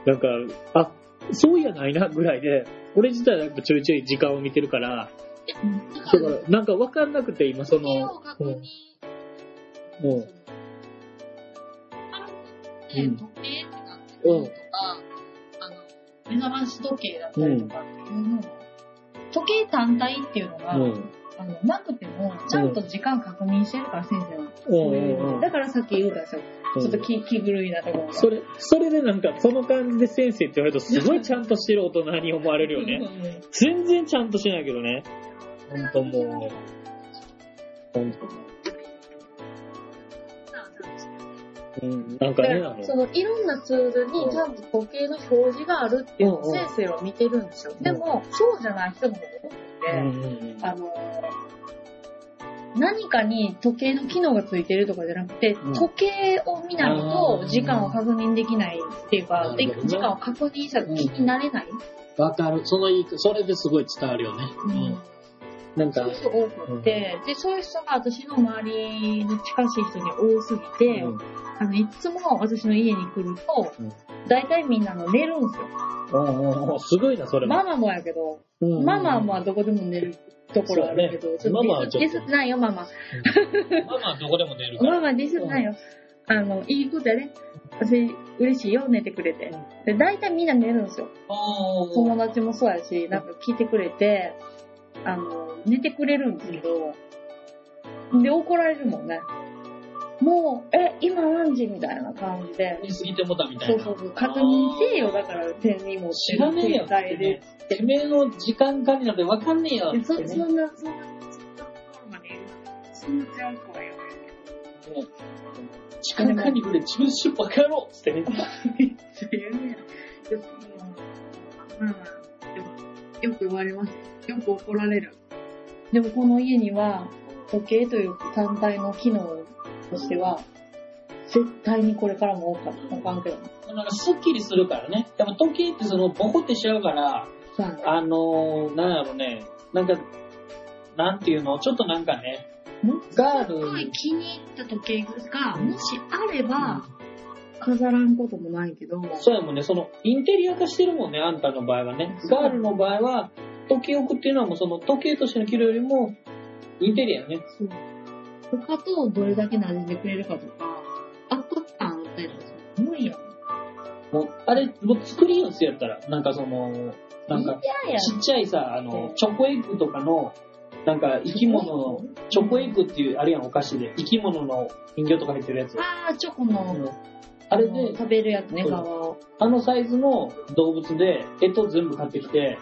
なんか、あ、そういやないな、ぐらいで、俺自体はやっぱちょいちょい時間を見てるから、だか、らら、なんかわかんなくて、今その、確認、うん、うん、で、うん時計ってなってるのとか、あの、目覚まし時計だったりとかっていうのを、時計単体っていうのが、うん、あの、なくても、ちゃんと時間確認してるから、先生は。だからさっき言うたんですよ。ちょっと気気狂いなところが。それ、それでなんか、その感じで先生って言われると、すごいちゃんとしてる大人に思われるよね。ね。全然ちゃんとしてないけどね。ほんともう、ほんと。うん、なんかね、そのいろんなツールにちゃんと時計の表示があるっていうのを先生は見てるんですよ。んでも、そうじゃない人も多くうんて、うんうんあの何かに時計の機能がついてるとかじゃなくて、うん。時計を見ないと時間を確認できないっていうか、でなるほどね。時間を確認したら気になれない？わかる。その言い、それですごい伝わるよね。うん。なんか。そういう、人多くって、で、そういう人が私の周りの近しい人に多すぎて、うん。あの、いつも私の家に来ると、うん。大体みんなの寝るんですよ。うんうんうんすごいな、それも。ママもやけど、ママはまあどこでも寝るところあるけど、ねママはちょっとディスってないよ、ママ。ママはどこでも寝るから。ママディスってないよ。あの、いいことやね。私、嬉しいよ、寝てくれて。で、大体みんな寝るんですよ。友達もそうやし、なんか聞いてくれて、あの、寝てくれるんですけど、で、怒られるもんね。もう、え、今何時みたいな感じで。見すぎてもたみたいな。そうそうそう、確認せえよ、だから手にも知らねえよ携帯で。てめえの時間管理なんてわかんねえよでそってねそんな、そんな、そんなところまでそんな強い子は言わない時間管理で自分しバカ野郎っつってね。[LAUGHS] けど。言うねでもまあまあ、でもよく言われます。よく怒られる。でもこの家には、時計という単体の機能としては、絶対にこれからも多かった。あかんけど。なんかスッキリするからね。やっぱ時計ってそのボコってしちゃうから。あのー、なんやろね、なんか、なんていうの、ちょっとなんかね、ガールすごい気に入った時計が、もしあれば、飾らんこともないけど、そうやもんね、その、インテリア化してるもんね、あんたの場合はね。ガールの場合は、時計置くっていうのはもうその時計としての着るよりも、インテリアね。そう。他とどれだけ馴染んでくれるかとか、圧迫感あったりとかする無理やん。もう、あれ、もう作りよんすよやったら。なんかその、なんか、ちっちゃいさ、あの、チョコエッグとかの、なんか生き物の、チョコエッグっていう、あれやん、お菓子で、生き物の人形とか入ってるやつ。あー、チョコの、あれで、食べるやつね、皮を。あのサイズの動物で、干支全部買ってきて、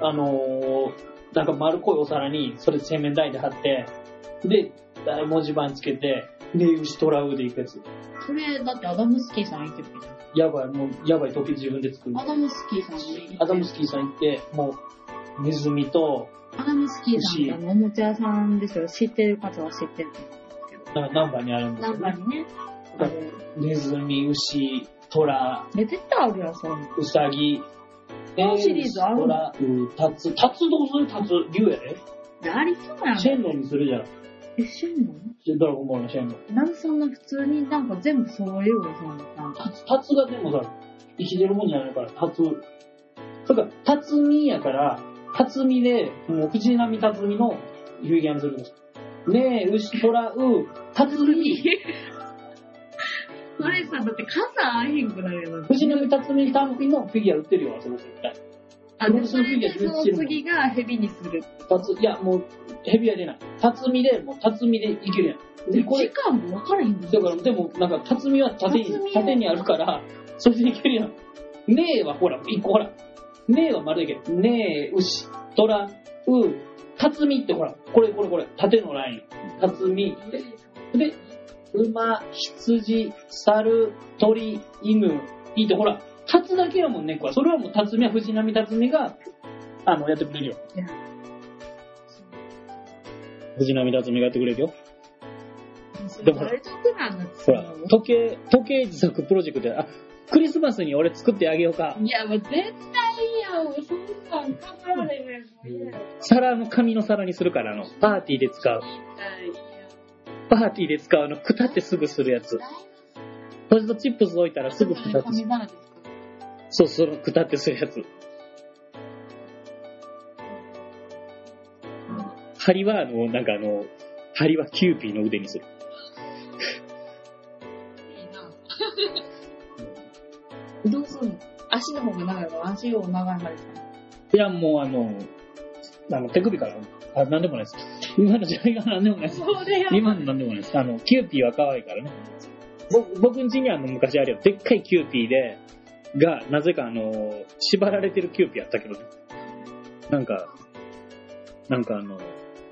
あのー、なんか丸っこいお皿に、それ洗面台で貼って、で、大文字盤つけて、で、牛トラウで行くやつ。それ、だってアダムスキーさん言ってるけど。やばい、もう、やばい時自分で作る。アダムスキーさんでアダムスキーさん行って、もう、ネズミと、アダムスキーさんってあのおもちゃ屋さんですよ。知ってる方は知ってると思うんですけど。なんかナンバーにあるんですナよ、ね。ンバーにね。ネズミ、牛、トラ、で、絶対あるやん、そん。ウサギ、このシリーズあるの？トラ、ウ、タツ、タツどうするタツ、竜やで。でありそうやん。シェンロンにするじゃん。え、シェンロドラゴンボールのなんでそんな普通になんか全部揃えようよ、そんな。なんかタツ、タツがでもさ、生きてるもんじゃないから、タツ。そっか、タツミやから、タツミで、もう藤波タツミのフィギュアにするんです。ねえ、牛、トラ、ウ、タツミ、それさ、だって数合えへんくなるよな。藤波タツミ単品のフィギュア売ってるよ、それ絶対。あ、で、それでその次がヘビにする。タツ、いや、もう、ヘビは出ない。タツミで、もう、タツミでいけるやん。で、こ時れ、間も分からへんだから、でも、なんか、タツミは縦に縦にあるから、それでいけるやん。ねえは、ほら、一個ほら。ねえは丸でいける。ねえ、牛、トラ、ウ、タツミってほら、これこれこれ、縦のライン。タツミ。で、で馬、羊、猿、鳥、犬、いいってほら、タツだけやもんね、これ。それはもう、タツミは藤波タツミが、あの、やってくれるよ。藤波辰巳がやってくれるよ。でもほら、時計、時計自作プロジェクトで、あ、クリスマスに俺作ってあげようか。いや、もう絶対いいやん。そんなん考えられへん。皿の紙の皿にするから、あの、パーティーで使う。パーティーで使うの、くたってすぐするやつ。ポテトチップス置いたらすぐくたってする。そう、そのくたってするやつ。針は、あの、なんかあの、針はキューピーの腕にする。いいな。[LAUGHS] どうすんの？足の方が長いから足を長い針かいや、もうあの、あの、手首から、あ、なんでもないです。今の時代がなんでもないです。今のなんでもないです。あの、キューピーは可愛いからね。僕僕ん家にあの昔あれよ、でっかいキューピーで、が、なぜかあの、縛られてるキューピーやったけどね。なんか、なんかあの、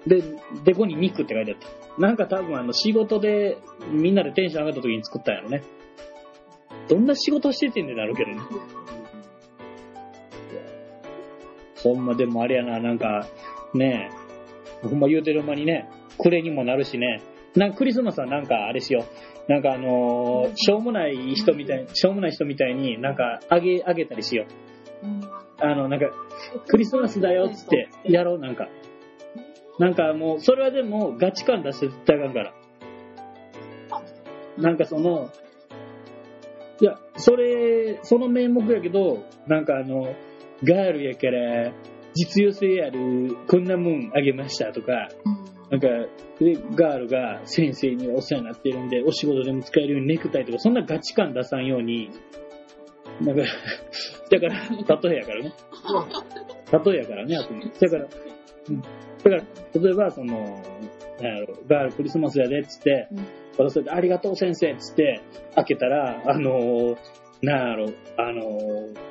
で、でこに肉って書いてあった。なんか多分あの仕事でみんなでテンション上がった時に作ったんやろね。どんな仕事しててんってなるけどね。ほんまでもあれやな、なんか、ねえ、ほんま言うてる間にね、暮れにもなるしね。なんかクリスマスはなんかあれしよう。なんかあのーしょうもない人みたい、しょうもない人みたいになんかあげ、あげたりしよう。あの、なんか、クリスマスだよっつって、やろう、なんか。なんかもう、それはでも、ガチ感出して絶対あかんから。なんかその、いや、それ、その名目やけど、なんかあの、ガールやから、実用性ある、こんなもんあげましたとか、なんか、で、ガールが先生にお世話になってるんで、お仕事でも使えるようにネクタイとか、そんなガチ感出さんように、なんか、[LAUGHS] だから、例えやからね。例えやからね、あくまでだから、うん。だから、例えば、その、なんやろ、ガールクリスマスやで、っつって、渡されて、ありがとう先生っつって、開けたら、あのー、なんやろ、あのー、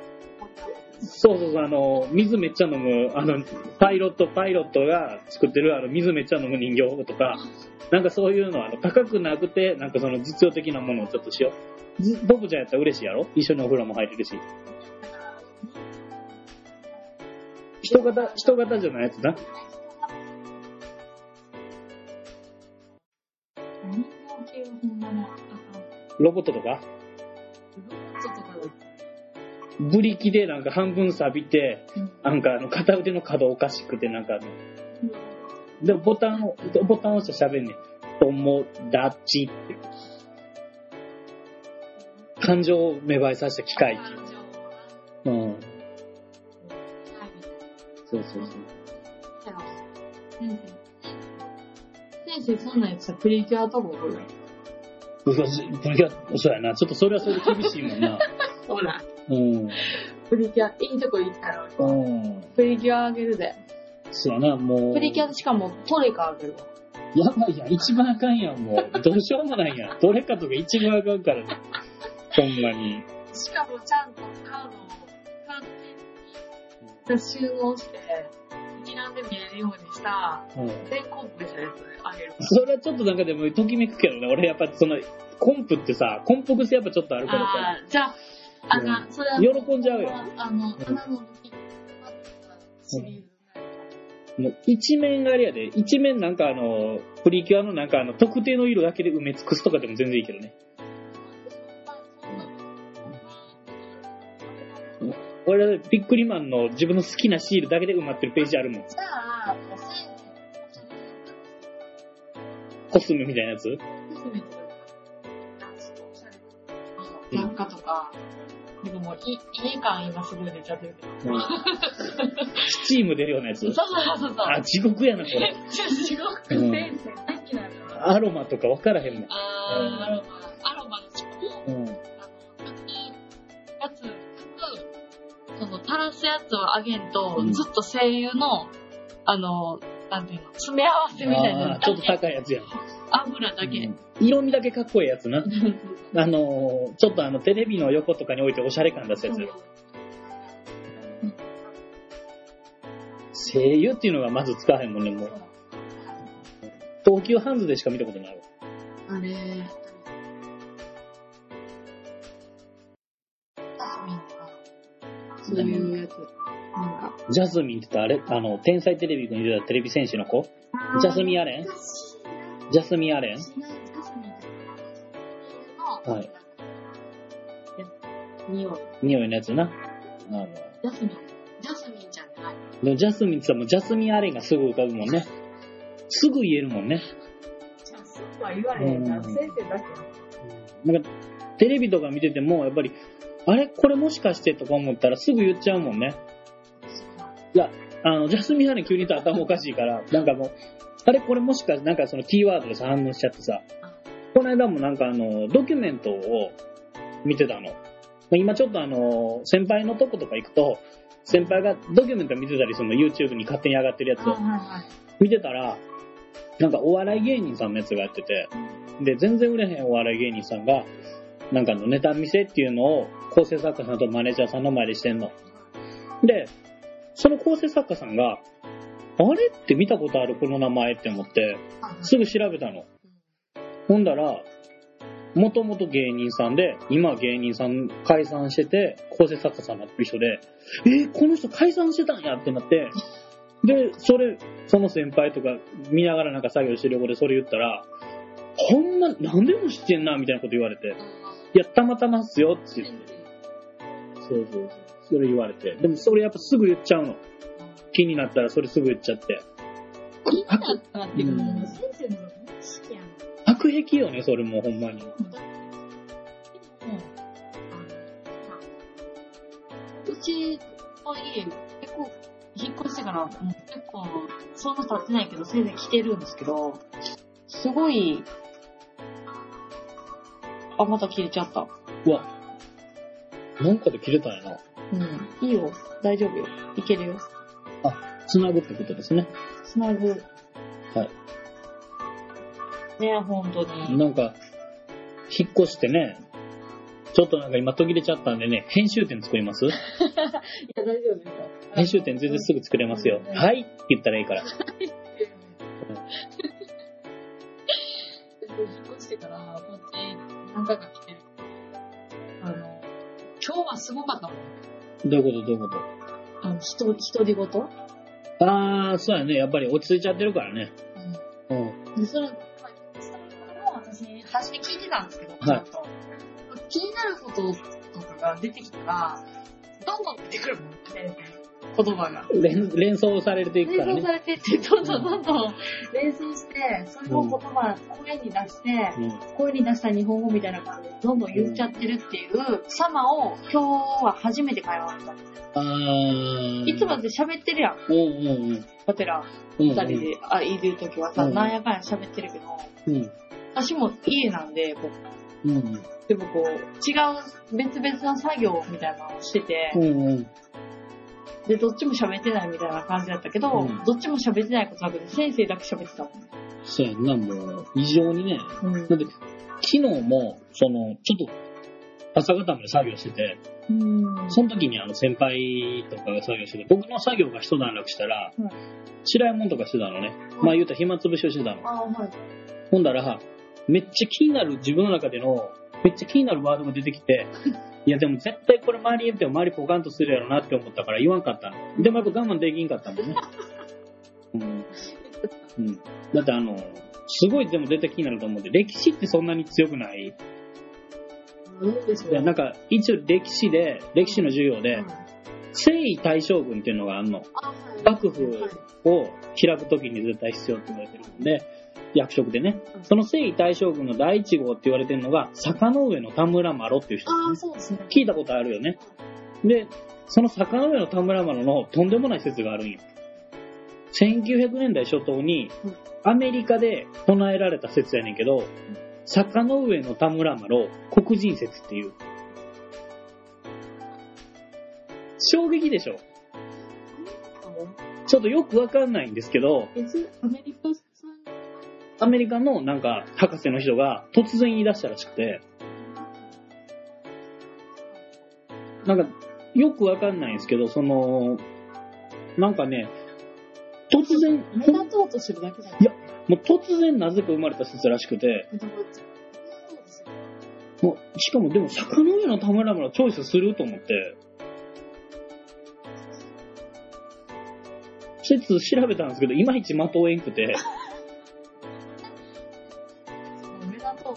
そうそうそう、あの、水めっちゃ飲む、あの、パイロット、パイロットが作ってる、あの、水めっちゃ飲む人形とか、なんかそういうのは、あの、高くなくて、なんかその実用的なものをちょっとしよう。ずボブちゃんやったら嬉しいやろ？一緒にお風呂も入れるし。人型、人型じゃないやつな。ロボットとか？ブリキでなんか半分錆びて、うんなんかあの片腕の角おかしくてなんかあの、でボタンを、ボタンを押して喋んねん。友達って。感情を芽生えさせた機械。うん。そうそうそう。先生。先生、そんなんやつさ、プリキュアとかこれ。プリキュアそうやな。ちょっとそれはそれで厳しいもんな。[LAUGHS] ほら。うん。プリキュア、いいとこ行ったら、うん。プリキュアあげるで。そうやな、もう。プリキュアしかもトレカあげるわ。やばいやん、一番あかんやん、もう。[LAUGHS] どうしようもないやん。どれかとか一番あかんからね。ほんまに。しかもちゃんとカードを、カードに収納して、一覧で見えるようにした、うん。全コンプしたやつあげる。それはちょっとなんかでもときめくけどね。俺やっぱその、コンプってさ、コンプ癖やっぱちょっとあるからさ。あー、じゃあ、あかん、それは、喜んじゃうよ。あの、花の武器、シリーズもう一面があれやで、一面なんかあの、プリキュアのなんかあの、特定の色だけで埋め尽くすとかでも全然いいけどね。俺はビックリマンの自分の好きなシールだけで埋まってるページあるもん。じゃあ、コスメみたいなやつ？生、娘とか、でもい家感今すごい出ちゃってるけど。スチーム出るようなやつそうそうそうそう。あ、地獄やな、これ。地獄先生大嫌いだな。[LAUGHS] アロマとか分からへんもん。あー、アロマ。アロマのしうん。あの、やつ、その、垂らすやつをあげんと、うんずっと声優の、あの、なんていうの、詰め合わせみたいなちょっと高いやつやん。油だけ。うん色味だけかっこいいやつな。あのー、ちょっとあの、テレビの横とかに置いておしゃれ感出すやつ。声優っていうのがまず使わへんもんね、もう。東急ハンズでしか見たことないわ。あれ、そういうやつ。なんか、ジャスミンって言ったらあれあの、天才テレビくんに出たテレビ戦士の子？ジャスミンアレンジャスミンアレン？はい。匂い。匂いのやつな。あの、ジャスミン。ジャスミンじゃない。でもジャスミンって言ったらもうジャスミンアレンがすぐ浮かぶもんね。すぐ言えるもんね。じゃあ、すぐは言われへんな。先生だけ。なんか、テレビとか見てても、やっぱり、あれ？これもしかしてとか思ったらすぐ言っちゃうもんね。いや、あの、ジャスミンハレン急に言ったら頭おかしいから、なんかもう、あれこれもしかして、なんかそのキーワードでさ反応しちゃってさ、この間もなんかあの、ドキュメントを見てたの。今ちょっとあの、先輩のとことか行くと、先輩がドキュメント見てたり、その YouTube に勝手に上がってるやつを。見てたら、なんかお笑い芸人さんのやつがやってて、で、全然売れへんお笑い芸人さんが、なんかのネタ見せっていうのを構成作家さんとマネージャーさんの前でしてんの。で、その構成作家さんが、あれ？って見たことあるこの名前って思って、すぐ調べたの。ほんだら、もともと芸人さんで、今は芸人さん解散してて、構成作家さんになってる人で、えーこの人解散してたんやってなって、で、それ、その先輩とか見ながらなんか作業してる横でそれ言ったら、ほんま、なんでも知ってんな、みたいなこと言われて、いや、たまたまっすよって言って、そうそうそう。それ言われて。でもそれやっぱすぐ言っちゃうの。気になったらそれすぐ言っちゃって。気になったっていうか、うん先生のこと好きやん。悪癖よね、それもほんまに。うちの家、結構、引っ越してから、もう結構、そんな経ってないけど、先生来てるんですけど、すごい、あ、また切れちゃった。うわ。なんかで切れたんやな。うん。いいよ。大丈夫よ。いけるよ。繋ぐってことですね。つなぐ。はい。ねえ、本当に。なんか、引っ越してね、ちょっとなんか今途切れちゃったんでね、編集点作ります？[LAUGHS] いや、大丈夫ですよ。編集点全然すぐ作れますよ。はいって言ったらいいから。引っ越してから、こっち何回か来てる。あの、今日はすごかったもん。どういうこと？どういうこあの、ひと、独り言とあー、そうやね。やっぱり落ち着いちゃってるからね。うん。で、それ、まあそれも私、初め聞いてたんですけど、はい気になることとかが出てきたら、どんどん出てくるもんね、言葉が。連連想されていくからね連想さ。れてって、どんどんどんどん連想して、それを言葉、声に出して、うん。声に出した日本語みたいな感じで、どんどん言っちゃってるっていう様を、今日は初めて会話した。あー。いつもだって喋ってるやん、うんうんうん。ホテラ、うん二人で、あ、いるときはさ、うんなんやかんや喋ってるけど、うん。私も家なんで、こう、うん。でもこう、違う別々の作業みたいなのをしてて、うんうん。で、どっちも喋ってないみたいな感じだったけど、うんどっちも喋ってないことなくて、先生だけ喋ってたもん。そうやんな、もう、異常にね。うんだって、昨日も、その、ちょっと、朝方まで作業してて、うん。その時にあの先輩とかが作業してて、僕の作業が一段落したらうん、白いもんとかしてたのね。まあ言うたら暇つぶしをしてたの。あはい。ほんだら、めっちゃ気になる、自分の中での、めっちゃ気になるワードが出てきて、[LAUGHS] いやでも絶対これ周り言っても周りポカンとするやろなって思ったから言わんかったの。でもやっぱ我慢できんかったもんね。[LAUGHS] うん。うん。だってあの、すごいでも絶対気になると思うんで、歴史ってそんなに強くないいやなんか、一応歴史で、歴史の授業でうん、征夷大将軍っていうのがあんの。幕府はいを開くときに絶対必要って言われてるんで、役職でねう。んその征夷大将軍の第一号って言われてるのが、坂の上の田村麻呂っていう人ああ。そうですね。聞いたことあるよね。で、その坂の上の田村麻呂のとんでもない説があるんよ。1900年代初頭にうん、アメリカで唱えられた説やねんけど、坂の上の田村麻呂、黒人説っていう。衝撃でしょ？ちょっとよくわかんないんですけど、別アメリカさんアメリカのなんか博士の人が突然言い出したらしくて、なんかよくわかんないんですけど、その、なんかね、突然、目立とうとするだけじゃないいやもう突然なぜか生まれた説らしくて、もうしかもでも坂の上の田村村チョイスすると思って、説調べたんですけど、いまいち的をえんくて、目立とう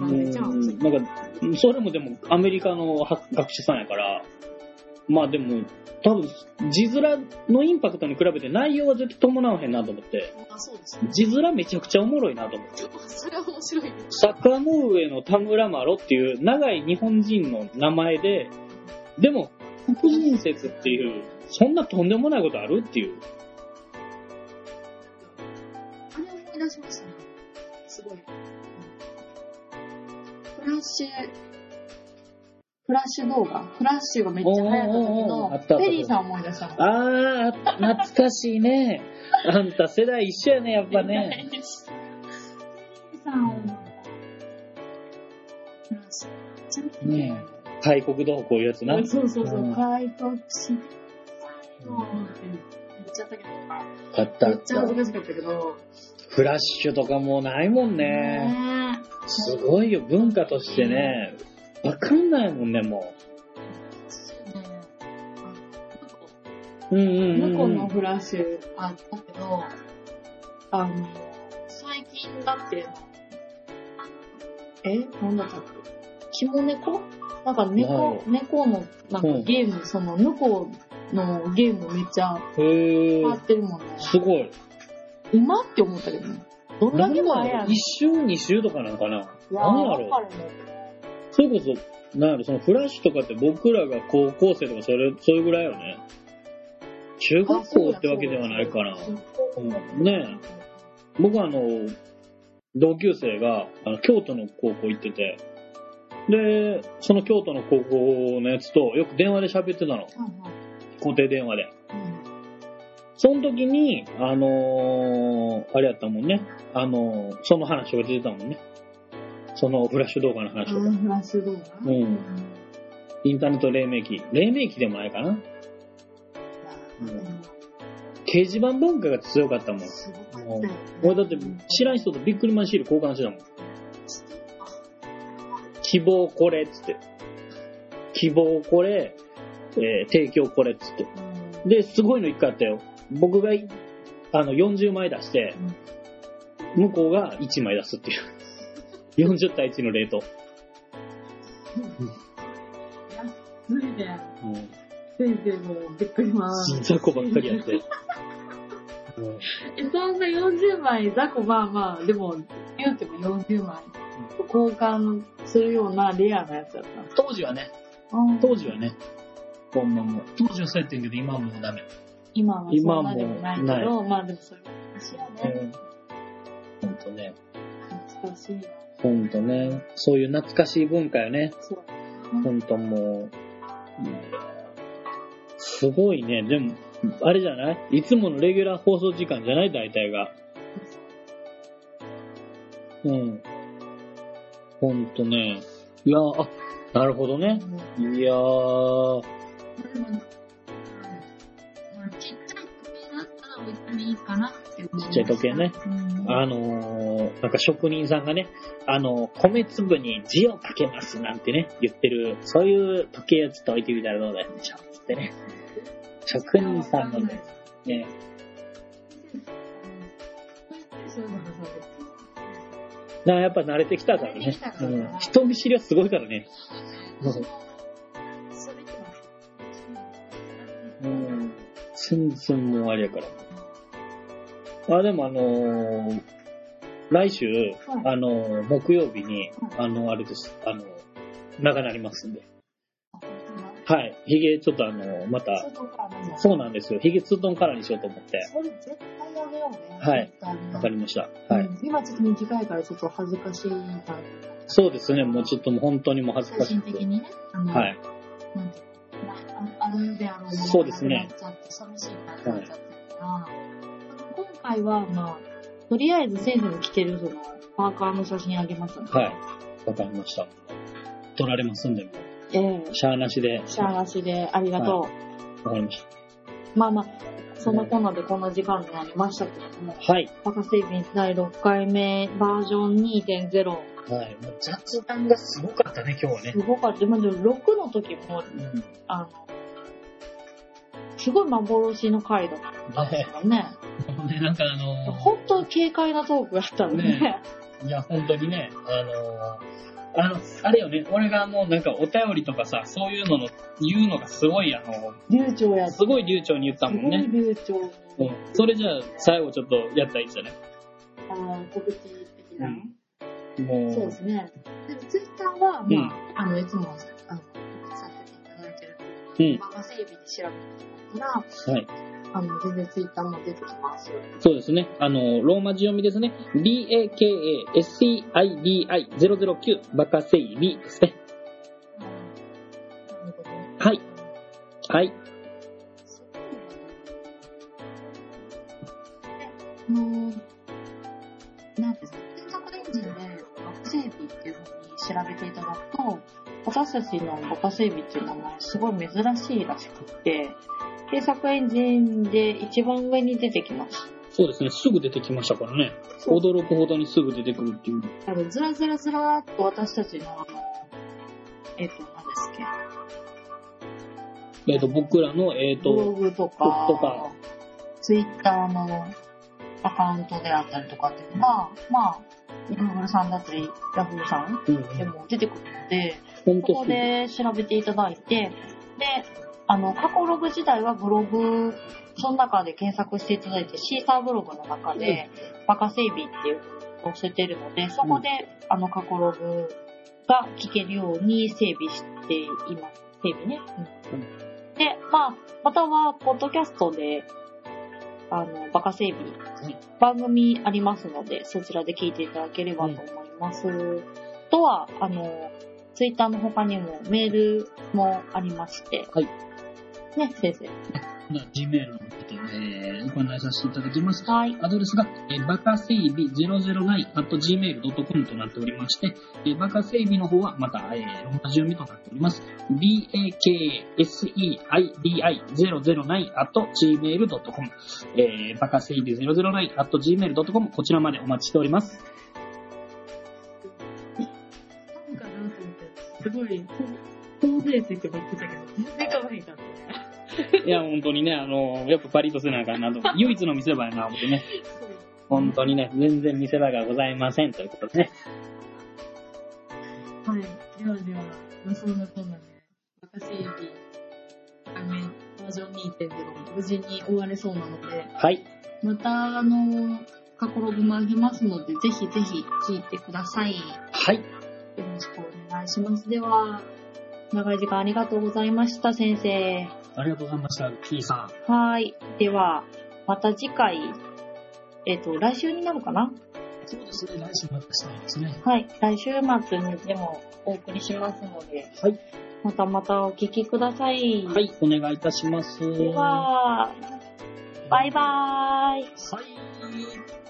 なんか、それもでもアメリカのは学者さんやから、まあでも、多分、字面のインパクトに比べて内容は絶対伴わへんなと思って、あ、そうですね。字面めちゃくちゃおもろいなと思って。それは面白いね。坂の上の田村麻呂っていう長い日本人の名前で、でも、黒人説っていう、そんなとんでもないことあるっていう。あれ思い出しましたね。すごい。フラッシュ、フラッシュ動画フラッシュがめっちゃ流行った時の。ペリーさん思い出したの。あー、懐かしいね。[LAUGHS] あんた世代一緒やね、やっぱね。ね開国どうこういうやつな。そうそうそうう、ん開国してもうって言っちゃったけど、あったあっめっちゃ恥ずた。かしかったけど、フラッシュとかもうないもんね。ねすごいよ、文化としてね。わかんないもんね、もう。うんうんうん。向こうのフラッシュあったけど、あの、最近だって、え？なんだったっけ？キモ猫？なんか猫、猫のなんかゲーム、その、向こうのゲームめっちゃ変わってるもんね。すごい。今って思ったけどね。どんだけ前やねん。一週二週とかなんかな。いやろわかるねそれこそ、なんそのフラッシュとかって僕らが高校生とかそれ、それぐらいよね。中学校ってわけではないから。うんね僕はあの、同級生があの京都の高校行ってて、で、その京都の高校のやつとよく電話で喋ってたの。固定電話で。うんその時に、あのーあれやったもんね。あのーその話が出てたもんね。そのフラッシュ動画の話とか。フラッシュ動画？うんインターネット黎明期。黎明期でもないかな？うん掲示板文化が強かったもん。すごかった俺だって知らん人とビックリマンシール交換してたもん。希望これっつって。希望これ、えー提供これっつって。うんで、すごいの一回あったよ。僕がい、あの、40枚出して、向こうが1枚出すっていう。40対1のレート。無理で、うん。先生もびっくります。雑魚ばっかりやって。うんえ、そんな40枚、雑魚まあまあ、でも、言うても40枚、交換するようなレアなやつだっ当時はね、た。当時はね、こんなもん。当時はそうやってんけど、今はもうダメ。今はそんなでもないけ今ど、まあでもそれは昔はね、ほんとね。懐かしいな。ほんとね。そういう懐かしい文化よね。そう。ほんともう。うんすごいね。でも、あれじゃない？いつものレギュラー放送時間じゃない？大体が。うん。ほんとね。いやー、あ、なるほどね。いやー、ちっちゃい時計だったら置いてもいいかなって思ちっちゃい時計ね。うんあのー、なんか職人さんがね、あの、米粒に字を書けますなんてね、言ってる、そういう時計をちょっと置いてみたらどうだよ、ちょっつってね。職人さんのね、ね、そういうのがだからやっぱ慣れてきたからねうん。人見知りはすごいからね。うん。全然もうあれやから。あ、でもあのー来週、あのー木曜日に、あの、あれです、あの、長なりますんで。はい。ヒゲちょっとあの、また、そうなんですよ。ヒゲツートンカラーにしようと思って。それ絶対やめようね。はい絶対ねわかりました。はい。うん今ちょっと短いからちょっと恥ずかしいから。そうですね。もうちょっともう本当にもう恥ずか精しくて。神的にね。あのはい。なんていうのまあああるであろうものがそうですねなくなっちゃって、寂しいなっちゃってるか回は、まあ、とりあえず先生の着てるその、パーカーの写真あげますので、はい。わかりました。取られますんで、もええう、シャアなしで。シャアなしでありがとう。わかりましまあまあ、そんなこんなでこんな時間になりましたけども、た。はい。バカセービン第6回目バージョン2.0、はい。もう雑談がすごかったね、今日はねす。ごかった。まあでも6の時も、うん。あの、すごい幻の回だったんですよね。で、[LAUGHS] なんかあの本当に軽快なトークだったんで、ねいや、本当にね、あのあの、あれよね、俺がもうなんかお便りとかさ、そういうのの、言うのがすごい、あの、流暢やすごい流暢に言ったすごいもんね。流暢。に、うん。それじゃあ、最後ちょっとやったらいいんじゃない？あの告知的な、もう、そうですね。でもツイッターは、うん。まあ、あの、いつも、あの、告知させていただいてる、うん。バカ整備で調べてもらったら、はい。あの、全然ツイッターも出てきます。そうですね。あの、ローマ字読みですね。BAKASCIDI009 バカセイビですね。はい。はい。あの、なんですか、検索エンジンで、バカセイビっていうふうに調べていただくと、私たちのバカセイビっていう名前、すごい珍しいらしくて、検索エンジンで一番上に出てきます。そうですね、すぐ出てきましたからね。驚くほどにすぐ出てくるっていう。あの、ずらずらずらーっと私たちの、えっ、と、何ですっけ、えっ、と、僕らの、えっ、ブロと、グとか、とかツイッターのアカウントであったりとかっていうのが、まあ、Google さんだったり、Yahoo さんうん、でも出てくるので、本当そこで調べていただいて、で、あの、過去ログ自体はブログ、その中で検索していただいて、シーサーブログの中で、バカ整備っていうのを載せてるので、そこで、あの、過去ログが聞けるように整備しています。整備ね。うんで、まあ、または、ポッドキャストで、あの、バカ整備、はい番組ありますので、そちらで聞いていただければと思います。とは、あの、ツイッターの他にもメールもありまして、はい。ね、先生。Gmail のことで、えー、ご案内させていただきます。はい。アドレスが、えーバカ整備 009.gmail.com となっておりまして、えーバカ整備の方はまた、えー、ローマ字読みとなっております。bakaseidi009.gmail.com、えー、バカ整備 009.gmail.com こちらまでお待ちしております。なんかなと思って、すごい、ホームページって言ってたけど、全然可愛いかった。いや、本当にね、あの、やっぱパリッとせなあかんなと。唯一の見せ場やな、思ってね。本当にね、全然見せ場がございませんということでね。はい。ではでは、まあそんなこんなで、バカ整備、画面バージョン2.0、無事に終われそうなので、はい。また、あの、過去ログもあげますので、ぜひぜひ聞いてください。よはい。ろしくお願いします。では、長い時間ありがとうございました、先生。ありがとうございました、P さん。はい。では、また次回、えっ、と、来週になるかな？そうですね、来週またしたいですね。はい。来週末にでもお送りしますので、はい。またまたお聞きください。はい、お願いいたします。では、バイバーイ。はい。